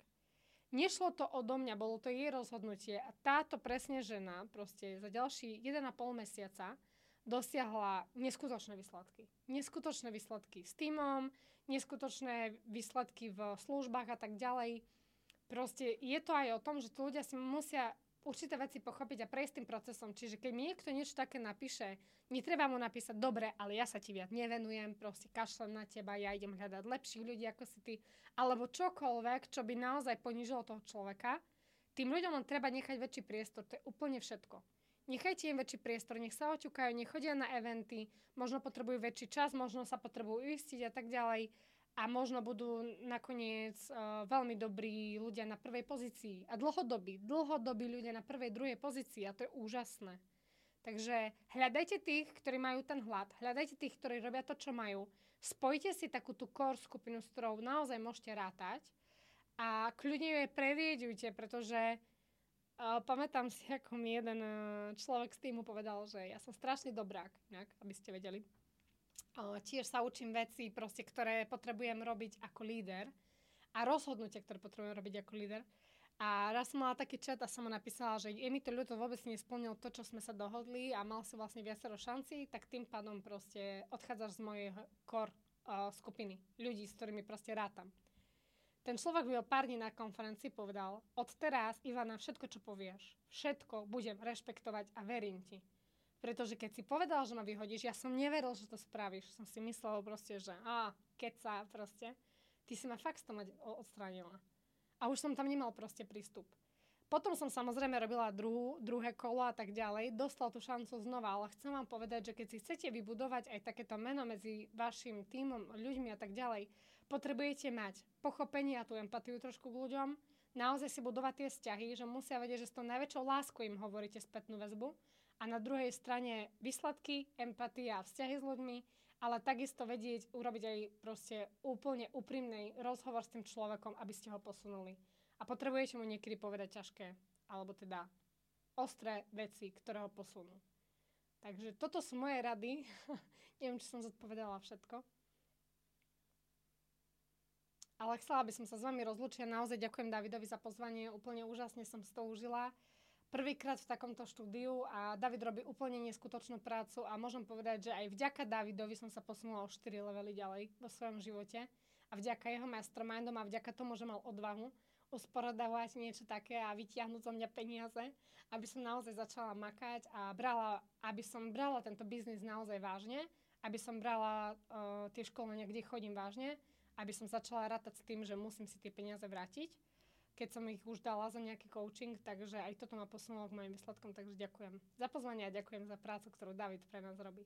Speaker 2: Nešlo to odo mňa, bolo to jej rozhodnutie a táto presne žena proste za ďalší 1,5 mesiaca dosiahla neskutočné výsledky. Neskutočné výsledky s týmom, neskutočné výsledky v službách a tak ďalej. Proste je to aj o tom, že tí ľudia si musia určité veci pochopiť a prejsť tým procesom. Čiže keď mi niekto niečo také napíše, netreba mu napísať, dobre, ale ja sa ti viac nevenujem, proste kašlem na teba, ja idem hľadať lepších ľudí ako si ty, alebo čokoľvek, čo by naozaj ponížilo toho človeka, tým ľuďom len treba nechať väčší priestor, to je úplne všetko. Nechajte im väčší priestor, nech sa oťukajú, nech chodia na eventy, možno potrebujú väčší čas, možno sa potrebujú uistiť a tak ďalej a možno budú nakoniec uh, veľmi dobrí ľudia na prvej pozícii. A dlhodobí, dlhodobí ľudia na prvej, druhej pozícii a to je úžasné. Takže hľadajte tých, ktorí majú ten hlad, hľadajte tých, ktorí robia to, čo majú, spojte si takú tú core skupinu, s ktorou naozaj môžete rátať a kľudne ju je pretože uh, pamätám si, ako mi jeden uh, človek z týmu povedal, že ja som strašný dobrák, nejak, aby ste vedeli tiež sa učím veci, proste, ktoré potrebujem robiť ako líder a rozhodnutia, ktoré potrebujem robiť ako líder. A raz som mala taký chat a som mu napísala, že je mi to ľuto vôbec nesplnil to, čo sme sa dohodli a mal si vlastne viacero šancí, tak tým pádom proste odchádzaš z mojej core uh, skupiny ľudí, s ktorými proste rátam. Ten človek byl pár dní na konferencii povedal, od teraz, Ivana, všetko, čo povieš, všetko budem rešpektovať a verím ti. Pretože keď si povedal, že ma vyhodíš, ja som neveril, že to spravíš. Som si myslel proste, že a, keď sa proste, ty si ma fakt z toho odstránila. A už som tam nemal proste prístup. Potom som samozrejme robila druhú, druhé kolo a tak ďalej. Dostal tú šancu znova, ale chcem vám povedať, že keď si chcete vybudovať aj takéto meno medzi vašim týmom, ľuďmi a tak ďalej, potrebujete mať pochopenie a tú empatiu trošku k ľuďom, naozaj si budovať tie vzťahy, že musia vedieť, že s tou najväčšou láskou im hovoríte spätnú väzbu a na druhej strane výsledky, empatia a vzťahy s ľuďmi, ale takisto vedieť urobiť aj proste úplne úprimný rozhovor s tým človekom, aby ste ho posunuli. A potrebujete mu niekedy povedať ťažké, alebo teda ostré veci, ktoré ho posunú. Takže toto sú moje rady. Neviem, či som zodpovedala všetko. Ale chcela by som sa s vami rozlučiť. Naozaj ďakujem Davidovi za pozvanie. Úplne úžasne som si to užila prvýkrát v takomto štúdiu a David robí úplne neskutočnú prácu a môžem povedať, že aj vďaka Davidovi som sa posunula o 4 levely ďalej vo svojom živote a vďaka jeho mastermindom a vďaka tomu, že mal odvahu usporadávať niečo také a vytiahnuť zo mňa peniaze, aby som naozaj začala makať a brala, aby som brala tento biznis naozaj vážne, aby som brala uh, tie školenia, kde chodím vážne, aby som začala rátať s tým, že musím si tie peniaze vrátiť keď som ich už dala za nejaký coaching, takže aj toto ma posunulo k mojim výsledkom, takže ďakujem za pozvanie a ďakujem za prácu, ktorú David pre nás robí.